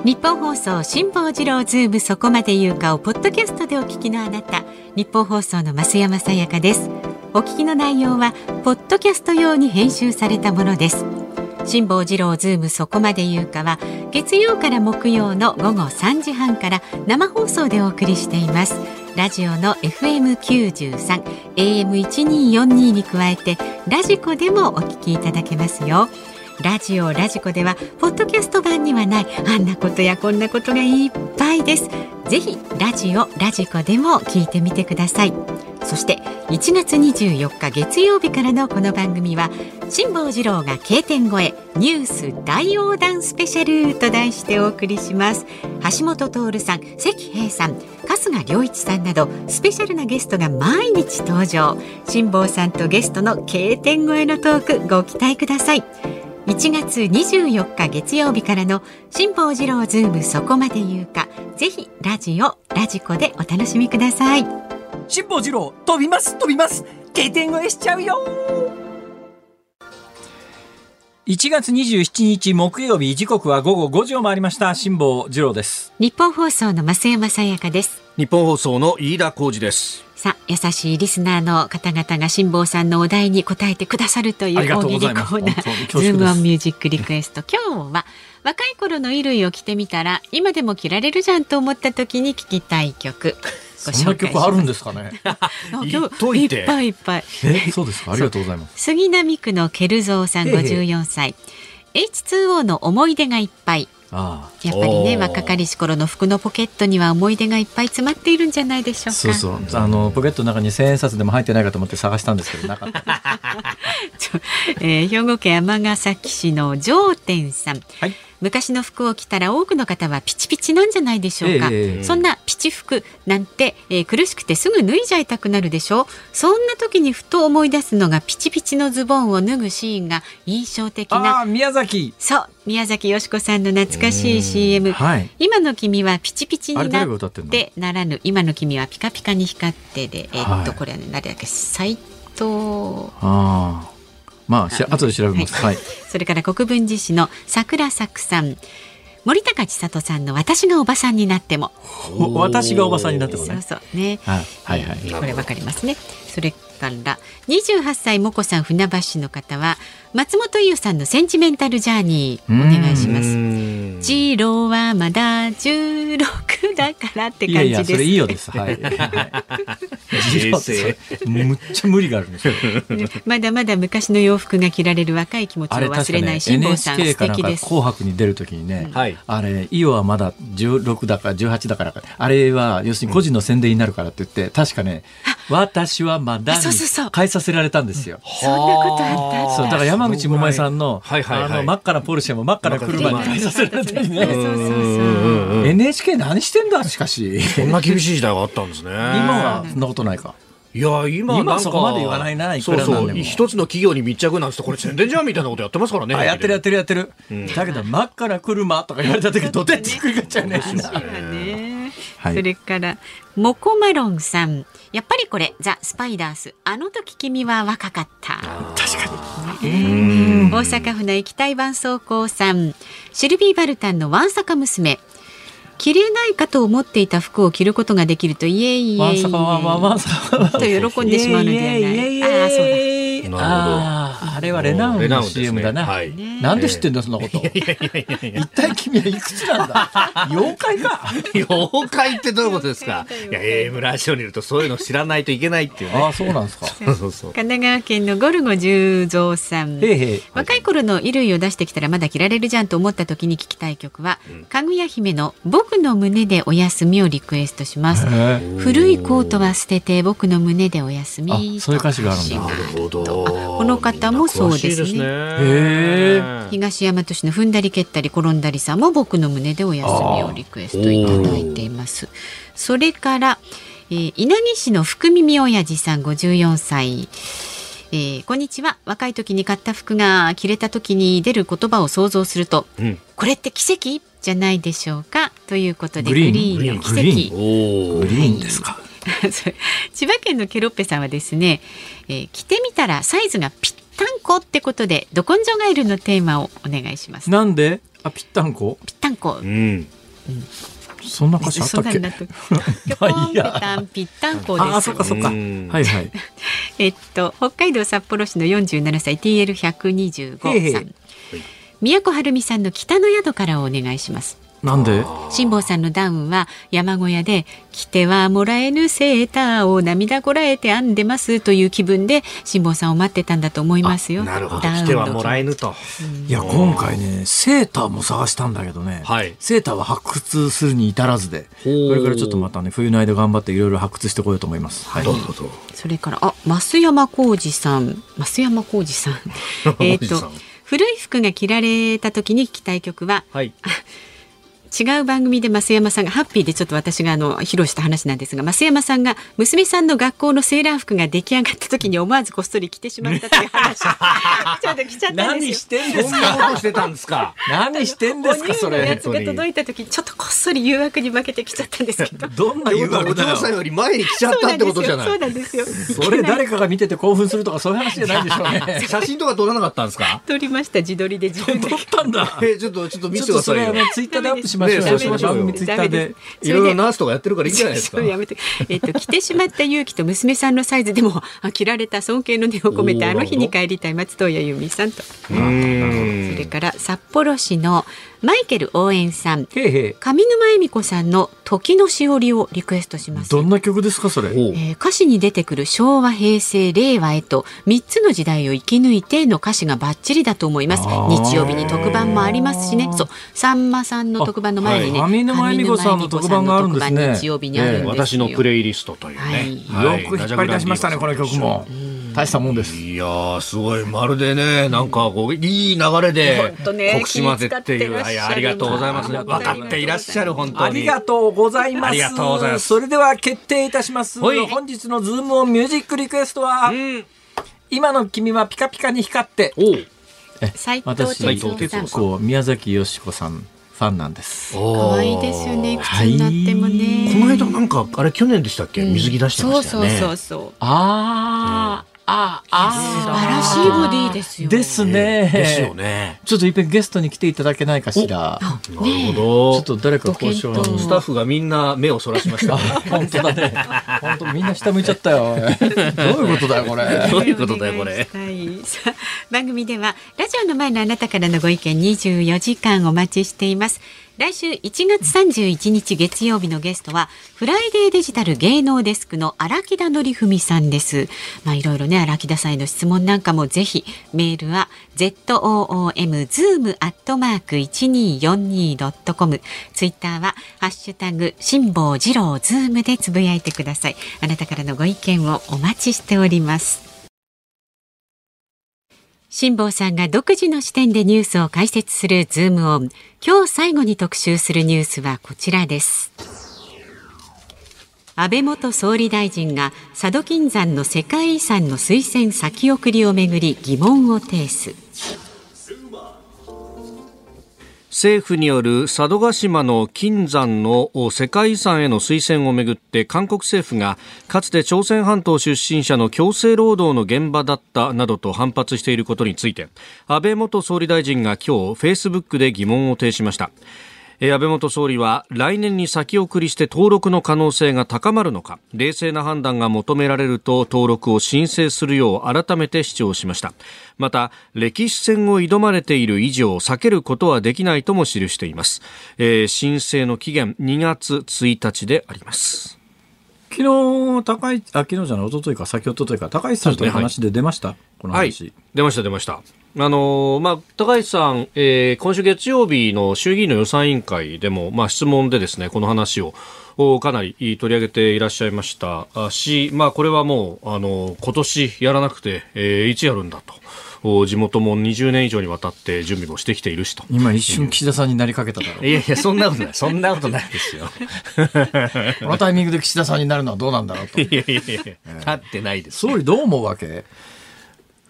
ニッポン放送辛坊治郎ズームそこまで言うかをポッドキャストでお聞きのあなた。ニッポン放送の増山さやかです。お聞きの内容はポッドキャスト用に編集されたものです辛坊治郎ズームそこまで言うかは月曜から木曜の午後3時半から生放送でお送りしています。ラジオの FM93 AM1242 に加えてラジコでもお聞きいただけますよ。ラジオラジコではポッドキャスト版にはないあんなことやこんなことがいっぱいです。ぜひラジオラジコでも聞いてみてください。そして1月24日月曜日からのこの番組は辛坊治郎が K 点越えニュース大横断スペシャルと題してお送りします。橋本徹さん関平さん春日良一さんなどスペシャルなゲストが毎日登場。辛坊さんとゲストの K 点越えのトークご期待ください。1月24日月曜日からの辛坊治郎ズームそこまで言うかぜひラジオラジコでお楽しみください。辛坊治郎飛びます飛びます。 K点越えしちゃうよ。1月27日木曜日時刻は午後5時を回りました。辛坊治郎です。ニッポン放送の増山さやかです。ニッポン放送の飯田浩二です。さあ優しいリスナーの方々が辛坊さんのお題に答えてくださるという大喜利コーナー。ズームオンミュージックリクエスト。今日は若い頃の衣類を着てみたら今でも着られるじゃんと思った時に聞きたい曲そんな曲あるんですかね。*laughs* 今日いっぱいいっぱい。え、そうですか。ありがとうございます。*laughs* 杉並区のケルゾーさん54歳。H2O の思い出がいっぱい。ああやっぱりね若かりし頃の服のポケットには思い出がいっぱい詰まっているんじゃないでしょうかそうそうあのポケットの中に千円札でも入ってないかと思って探したんですけどなかった *laughs* えー、兵庫県尼崎市の上天さん、はい昔の服を着たら多くの方はピチピチなんじゃないでしょうか、えー、そんなピチ服なんて、えー、苦しくてすぐ脱いじゃいたくなるでしょう。そんな時にふと思い出すのがピチピチのズボンを脱ぐシーンが印象的な。宮崎。そう宮崎美子さんの懐かしい CM、はい、今の君はピチピチになってならぬ今の君はピカピカに光ってでえー、っと、はい、これは誰だっけ？斎藤。ああまあ、し後で調べます。はい。それから国分寺市の桜作さん。森高千里さんの私がおばさんになっても。私がおばさんになってもね。そうそうね。はいはいはい。これわかりますね。それから28歳もこさん船橋市の方は松本伊代さんのセンチメンタルジャーニーお願いします。ジローはまだ16だからって感じです。いやいやそれいいよです。はい。*laughs* ジローってむっちゃ無理があるんですよ。*laughs* まだまだ昔の洋服が着られる若い気持ちを忘れない辛坊さん、ね、素敵です。紅白に出るときにね、はい、あれ伊代はまだ16だか18だからあれは要するに個人の宣伝になるからって言って確かね、私はまだに変えさせられたんですよ。そんなことあった。そうだから山口百恵さんの、はいはいはい、あの真っ赤なポルシェも真っ赤な車に変えさせられたりね。そうそうそう。NHK 何してんだしかし。そんな厳しい時代があったんですね。今はそんなことないか。いや今今そこまで言わないなそうそう一つの企業に密着なんてこれ宣伝じゃんみたいなことやってますからねやってるやってるやってる、うん、だけど真っ赤な車とか言われた時どてってひっくり返っちゃうねはい。それからモコマロンさん。やっぱりこれザ・スパイダース。あの時君は若かった。確か大阪府の液体絆創膏さん。シルビー・バルタンのワンサカ娘着れないかと思っていた服を着ることができるといえいえいえワンサカワンワンワンサカと喜んでしまうのではない。ああそうだ。あなるほどあれはレナウンの CM だな。はい。ねなんで知ってんだそんなこと。一体君はいくつなんだ？*laughs* 妖怪か。妖怪ってどういうことですか？いや AM ラジオにいるとそういうの知らないといけないっていうね。ああそうなんですか。そうそうそう。神奈川県のゴルゴ十三さん。へいへい。若い頃の衣類を出してきたらまだ着られるじゃんと思った時に聞きたい曲は、かぐや姫の僕の胸でお休みをリクエストします。へ古いコートは捨てて僕の胸でお休み。あそういう歌詞があるんだ。となるほど。この方もそうですね。へ東大和市の踏んだり蹴ったり転んだりさんも僕の胸でお休みをリクエストいただいています。それから、えー稲城市の福耳親父さん54歳。えーこんにちは。若い時に買った服が着れた時に出る言葉を想像すると、うん。これって奇跡？じゃないでしょうかということでグリーンの奇跡おおグリーンですか。*laughs* 千葉県のケロッペさんはですね、えー着てみたらサイズがぴったんこってことでど根性ガエルのテーマをお願いします。なんで？あぴったんこ？ぴったんこう。んそんな歌詞あったっけ？そうな *laughs* んだと。ぴったんこです。ああそっかそっか。はうんいはい。*laughs* えっと北海道札幌市の47歳 TL125 へいへいさん。宮古晴美さんの北の宿からお願いします。なんで？辛坊さんのダウンは山小屋で着てはもらえぬセーターを涙こらえて編んでますという気分で辛坊さんを待ってたんだと思いますよ。なるほどダウンの来てはもらえぬといや今回ねセーターも探したんだけどね。はいセーターは発掘するに至らずで、こほうれからちょっとまたね冬の間頑張っていろいろ発掘してこようと思います。はい。なるほどそれからあ増山浩二さん増山浩二さんえっと古い服が着られた時に聞きたい曲ははい *laughs* 違う番組で増山さんがハッピーでちょっと私があの披露した話なんですが増山さんが娘さんの学校のセーラー服が出来上がった時に思わずこっそり着てしまったという話 *laughs* ちょっと来ちゃったんですよ。てんそんなことしてたんですか？何してんですかそお乳のやれつ。が届いた時ちょっとこっそり誘惑に負けてきちゃったんですけど。どんな誘惑だよ。さんより前に来ちゃったってことじゃないそうなんですよ。そうなんですよ。それ誰かが見てて興奮するとかそういう話じゃないでしょうね。*laughs* 写真とか撮らなかったんですか？撮りました自撮りで自分で撮ったんだ。えちょっとちょっと見せちょってとそれあくださいよのツイッターでアップしましょうそうしましょうよ番組ツイッターで。いろいろナースとかやってるからいいんじゃないですかやめて。えっと、着てしまった勇気と娘さんのサイズでも、あ着られた尊敬の念を込めて、あの日に帰りたい松任谷由実さんと。それから、札幌市のマイケル応援さん。上沼恵美子さんの時のしおりをリクエストします。どんな曲ですかそれ？歌詞に出てくる昭和平成令和へと3つの時代を生き抜いての歌詞がバッチリだと思います日曜日に特番もありますしねそうさんまさんの特番の前にねあはい上沼恵美子さんの特番があるんですね。日曜日にあるんですよ、私のプレイリストというね、はい。よく引っ張り出しましたねこの曲も。大したもんです。いやーすごい。まるでねなんかこういい流れで本当ね国島でっていう気遣ってらっしゃるいやありがとうございます。あ分かっていらっしゃる本当あにりがとうございます。ありがとうございます。それでは決定いたします。はい。本日のズームオンミュージックリクエストは、うん。今の君はピカピカに光って。おう。斉藤私哲夫さん。宮崎美子さんファンなんです。可愛いですよね。い。くつになってもね、この間なんかあれ去年でしたっけ？水着出してましたよね、そうそうそうそう。あー、あー、あー。素晴らしいボディですよですね。ですよ。ねちょっといっぺんゲストに来ていただけないかしら。なるほちどょっと誰か交渉ご検討スタッフがみんな目をそらしましたね本当だね。*laughs* 本当みんな下向いちゃったよ。どういうことだよこれ。どういうことだよこれはい、さあ番組ではラジオの前のあなたからのご意見24時間お待ちしています来週1月31日月曜日のゲストはフライデーデジタル芸能デスクの荒木田則文さんです。まあいろいろね荒木田さんへの質問なんかもぜひメールは zoom zoom アットマーク 1242.com ツイッターはハッシュタグ辛坊治郎ズームでつぶやいてください。あなたからのご意見をお待ちしております。辛坊さんが独自の視点でニュースを解説するズームオン。今日最後に特集するニュースはこちらです。安倍元総理大臣が佐渡金山の世界遺産の推薦先送りをめぐり疑問を呈す。政府による佐渡島の金山の世界遺産への推薦をめぐって韓国政府がかつて朝鮮半島出身者の強制労働の現場だったなどと反発していることについて安倍元総理大臣が今日フェイスブックで疑問を呈しました。安倍元総理は来年に先送りして登録の可能性が高まるのか。冷静な判断が求められると登録を申請するよう改めて主張しました。また歴史戦を挑まれている以上避けることはできないとも記しています、えー、申請の期限2月1日であります。昨日高いあ昨日じゃない一昨日か先ほどというか高市さんという話で出ました、い、この話、はい、出ました出ましたあのまあ、高市さん、えー、今週月曜日の衆議院の予算委員会でも、まあ、質問でですね、この話をかなり取り上げていらっしゃいましたし、まあ、これはもう、あの今年やらなくて、えー、いつやるんだと。地元も20年以上にわたって準備もしてきているしと。今一瞬岸田さんになりかけただろう。いやいや、そんなことない。そんなことないですよ。*laughs* このタイミングで岸田さんになるのはどうなんだろうと。いやいやいや、なってないです、ね、総理どう思うわけ？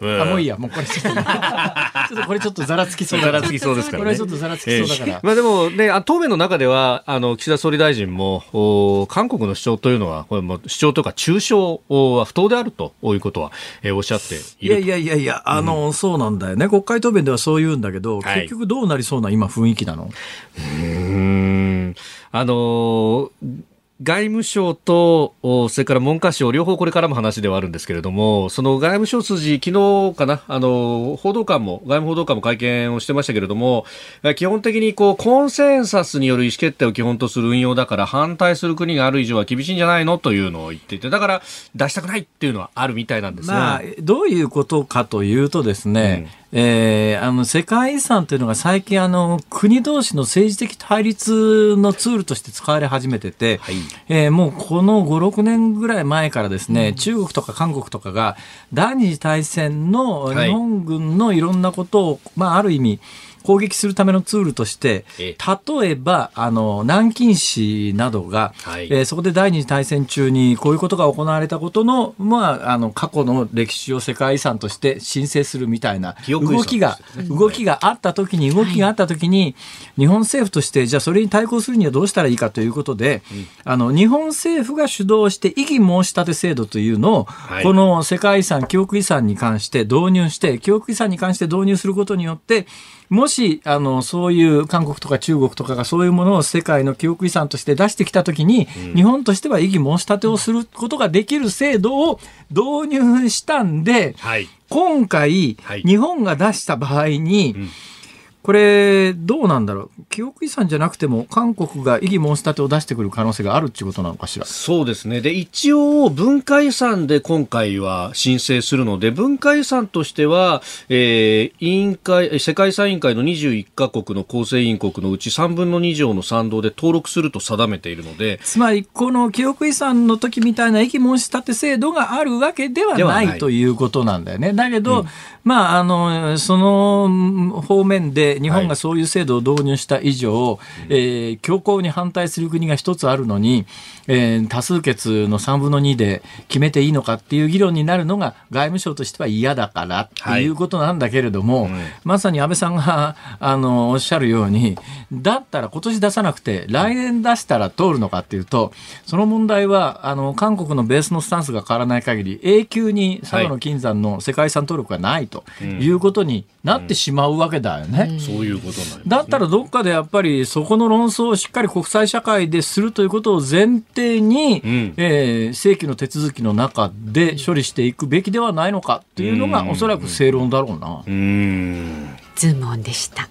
あもういいや。もうこれちょっと *laughs* ちょっとこれちょっとざらつきそうざらつきそうですから、ね、これちょっとざらつきそうだから、えー、まあでもね答弁の中ではあの岸田総理大臣もお韓国の主張というのはこれも主張というか中傷は不当であるということは、えー、おっしゃっているいやいやいやいやあの、うん、そうなんだよね。国会答弁ではそう言うんだけど、結局どうなりそうな今雰囲気なの？うん。あのー外務省と、それから文科省、両方これからも話ではあるんですけれども、その外務省筋、昨日かな、あの、報道官も、外務報道官も会見をしてましたけれども、基本的にこう、コンセンサスによる意思決定を基本とする運用だから、反対する国がある以上は厳しいんじゃないのというのを言っていて、だから出したくないっていうのはあるみたいなんですね。まあ、どういうことかというとですね、うんえー、あの世界遺産というのが最近あの国同士の政治的対立のツールとして使われ始めてて、はい、えー、もうこの5、6年ぐらい前からですね、うん、中国とか韓国とかが第二次大戦の日本軍のいろんなことを、はい、まあある意味攻撃するためのツールとして、例えば、あの、南京市などが、はい、えー、そこで第二次大戦中にこういうことが行われたことの、まあ、あの、過去の歴史を世界遺産として申請するみたいな動きが、動きがあった時に、動きがあった時に、日本政府として、じゃあそれに対抗するにはどうしたらいいかということで、あの、日本政府が主導して異議申し立て制度というのを、はい、この世界遺産、記憶遺産に関して導入して、記憶遺産に関して導入することによって、もし、あの、そういう韓国とか中国とかがそういうものを世界の記憶遺産として出してきたときに、うん、日本としては異議申し立てをすることができる制度を導入したんで、はい、今回、はい、日本が出した場合に、うん。これ、どうなんだろう、記憶遺産じゃなくても、韓国が異議申し立てを出してくる可能性があるっていうことなのかしら？そうですね、で一応、文化遺産で今回は申請するので、文化遺産としては、えー、委員会世界遺産委員会の21か国の構成委員国のうち3分の2条の賛同で登録すると定めているので、つまり、この記憶遺産の時みたいな異議申し立て制度があるわけではない。ということなんだよね。だけど、うん、まあ、あの、その方面で、日本がそういう制度を導入した以上、はい、えー、強硬に反対する国が一つあるのに、えー、多数決の3分の2で決めていいのかっていう議論になるのが外務省としては嫌だからっていうことなんだけれども、はい。うん、まさに安倍さんが *laughs* あのおっしゃるようにだったら今年出さなくて来年出したら通るのかっていうとその問題はあの韓国のベースのスタンスが変わらない限り永久に佐渡の金山の世界遺産登録がないとい。うことになってしまうわけだよね。うんうん、そういうことなん、ね、だったらどっかでやっぱりそこの論争をしっかり国際社会でするということを前提に、うん、えー、正規の手続きの中で処理していくべきではないのかというのがおそらく正論だろうな。うんズモンでした。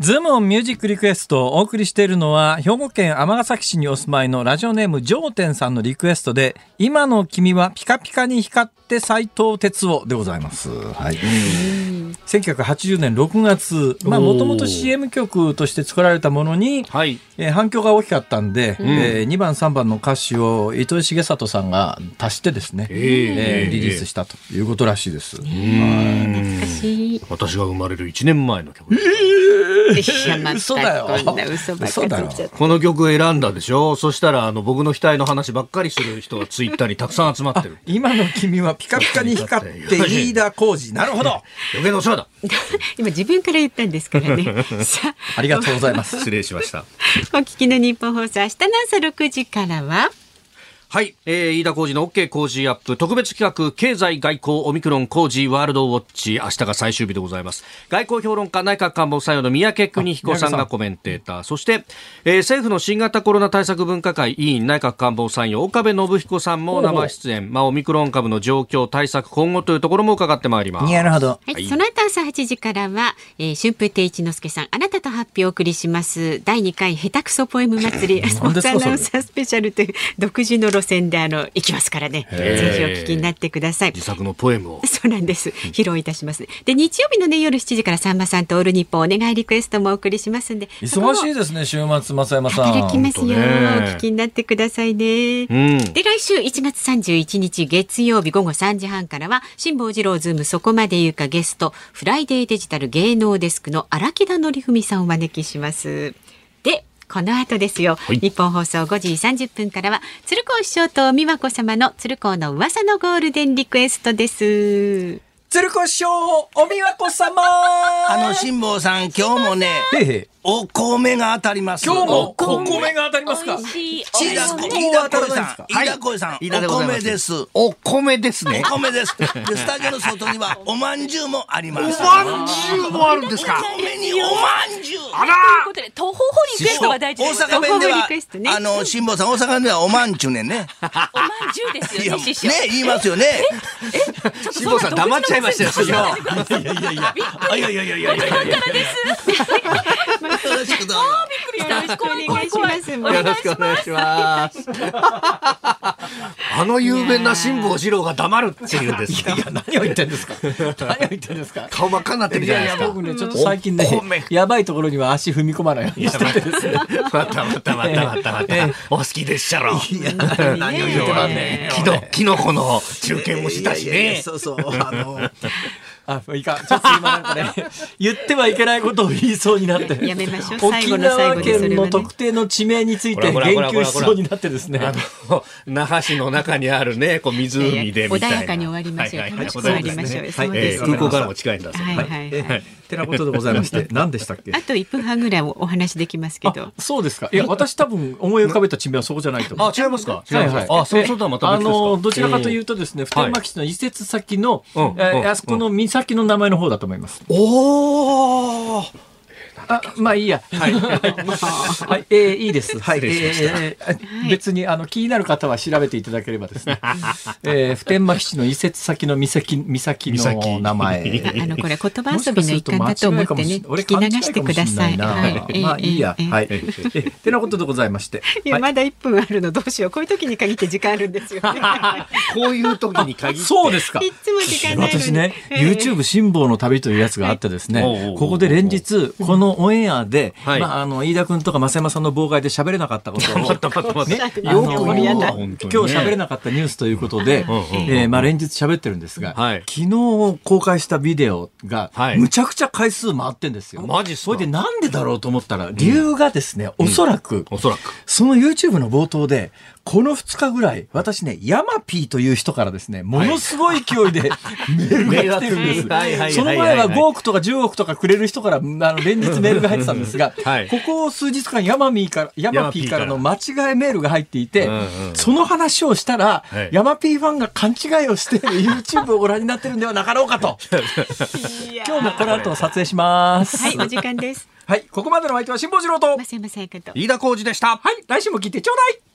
ズームオンミュージックリクエストをお送りしているのは、兵庫県尼崎市にお住まいのラジオネーム、ジョーテンさんのリクエストで、今の君はピカピカに光って斎藤哲夫でございます。はい。1980年6月、まあ、もともと CM 曲として作られたものに、はい、えー、反響が大きかったんで、うん、えー、2番、3番の歌詞を糸井重里さんが足してですね、えー、えー、リリースしたということらしいです。懐かしい。私が生まれる1年前の曲です。えーいやまた嘘だよ。こんな嘘ばっかりこの曲選んだでしょ？そしたら、あの、僕の額の話ばっかりする人がツイッターにたくさん集まってる。*laughs* 今の君はピカピカに光って飯田浩二。なるほど。余計なお世話だ。*laughs* 今自分から言ったんですからね。*laughs* さあ。りがとうございます。失礼しました。お聞きの日本放送明日の朝6時からははい、えー、飯田浩二の OK 工事アップ。特別企画経済外交オミクロン工事ワールドウォッチ。明日が最終日でございます。外交評論家内閣官房参与の三宅邦彦さんがコメンテーター。そして、えー、政府の新型コロナ対策分科会委員内閣官房参与。岡部信彦さんも生出演。まあオミクロン株の状況対策今後というところも伺ってまいります。なるほど。はい、はい。その後朝8時からは、えー、春風亭一之輔さん、あなたと発表をお送りします。第2回下手くそポエム祭り、スポーツアナウンサースペシャルという独自の路線であの行きますからね。ぜひお聞きになってください。自作のポエムを *laughs* そうなんです。披露いたします。で、日曜日のね、夜7時からさんまさんとオールニッポンお願いリクエストもお送りしますんで。忙しいい。ですね、週末、増山さん。働きますよ。お聞きになってくださいね。うんで来週1月31日月曜日午後3時半からは辛坊治郎ズームそこまで言うかゲストフライデーデジタル芸能デスクの荒木田範文さんをお招きします。でこの後ですよ、い。日本放送5時30分からは鶴光師匠と美和子様の鶴光の噂のゴールデンリクエストです。鶴子師匠、おみわこ様。あの辛坊さん今日もねお米が当たります。今日もおお米が当たりますか？飯田お米飯田浩二当たらないんですかさん。飯田浩二さん。お米です。お米ですね。お米です。でスタジオの外にはおまんじゅうもあります。まんじゅうもあるんですか？お米におまんじゅう。あらということで、徒歩リクエストが大事大です。阪弁ではあの辛坊さん大阪弁ではおまんちゅうねんね。おまんじゅうですよね、師匠。言いますよね。辛坊さん黙っちゃいましたよいやいやいやあいやいやいやいやいや。いやよろしくどうぞよろしくお願いします。よろしくお願いします。あの有名な辛坊治郎が黙るっていうんですかいや、何を言ってんですか何を言ってんですか顔真っ赤になってるいやいや、じゃないですか。僕ね、ちょっと最近ねやばいところには足踏み込まないようにしててですね。またまたまたまたまた。お好きでっしゃろ。何を言ってまんねん。きの、きのこの中継もしたしねや。そうそうあのあ、いいか。ちょっと今なんかね、*laughs* 言ってはいけないことを言いそうになって。やめましょう。最沖縄。県の特定の地名について言及しそうになってですね。あの、那覇市の中にあるね、こう湖でみたいな。穏やかに終わりましょうはいはい楽しく終わりましょう空港からも近いんだそうはいはいはい。えてなことでございまして、*laughs* 何でしたっけ？あと1分半ぐらいお話できますけど。あ。そうですか。いや、私多分思い浮かべた地名はそこじゃないと思う。あ、違いますか？違いますはいはいか？あ、そう、そうとはまたあの、どちらかというとですね、普天間基地の移設先の、あそこの岬の名前の方だと思います。おーあ、まあいいや。はい。*laughs* はい、えーいいです。はい。えー別に、あの、気になる方は調べていただければですね。*laughs* えー普天間基地の移設先の岬、岬の名前。*laughs* あのこれ言葉遊びの一環だと思ってね聞き流してください。はい。まあいいや。ええはい。ええてなことでございまして。いやまだ1分あるのどうしようこういう時に限って時間あるんですよね。こういう時に限って。そうですか。いつも時間ない私ね、ええ YouTube 辛抱の旅というやつがあってですね、ここで連日、このオンエアで、はい。まあ、あの、飯田君とか増山さんの妨害で喋れなかったことを。*laughs* ね、*laughs* よく今日喋れなかったニュースということで、うんうんうんえーまあ連日喋ってるんですが、はい。昨日公開したビデオが、はい。むちゃくちゃ回数回ってんですよ。マジそれでなんでだろうと思ったら、理由がですね、おそらく、おそらく。その YouTube の冒頭で、この2日ぐらい、私ね、ヤマピーという人からですね、ものすごい勢いでメールが来てるんです。その前は5億とか10億とかくれる人から、あの、連日メールが入ってたんですが、*laughs* はいここ数日間ヤマミーから、ヤマピーからの間違いメールが入っていてうんうん、その話をしたらはい、ヤマピーファンが勘違いをして YouTube をご覧になってるんではなかろうかと。*laughs* 今日もこの後撮影します。はいお時間です。はい、ここまでのお相手は辛坊治郎と、ませませんけど。飯田浩二でした。はい、来週も聞いてちょうだい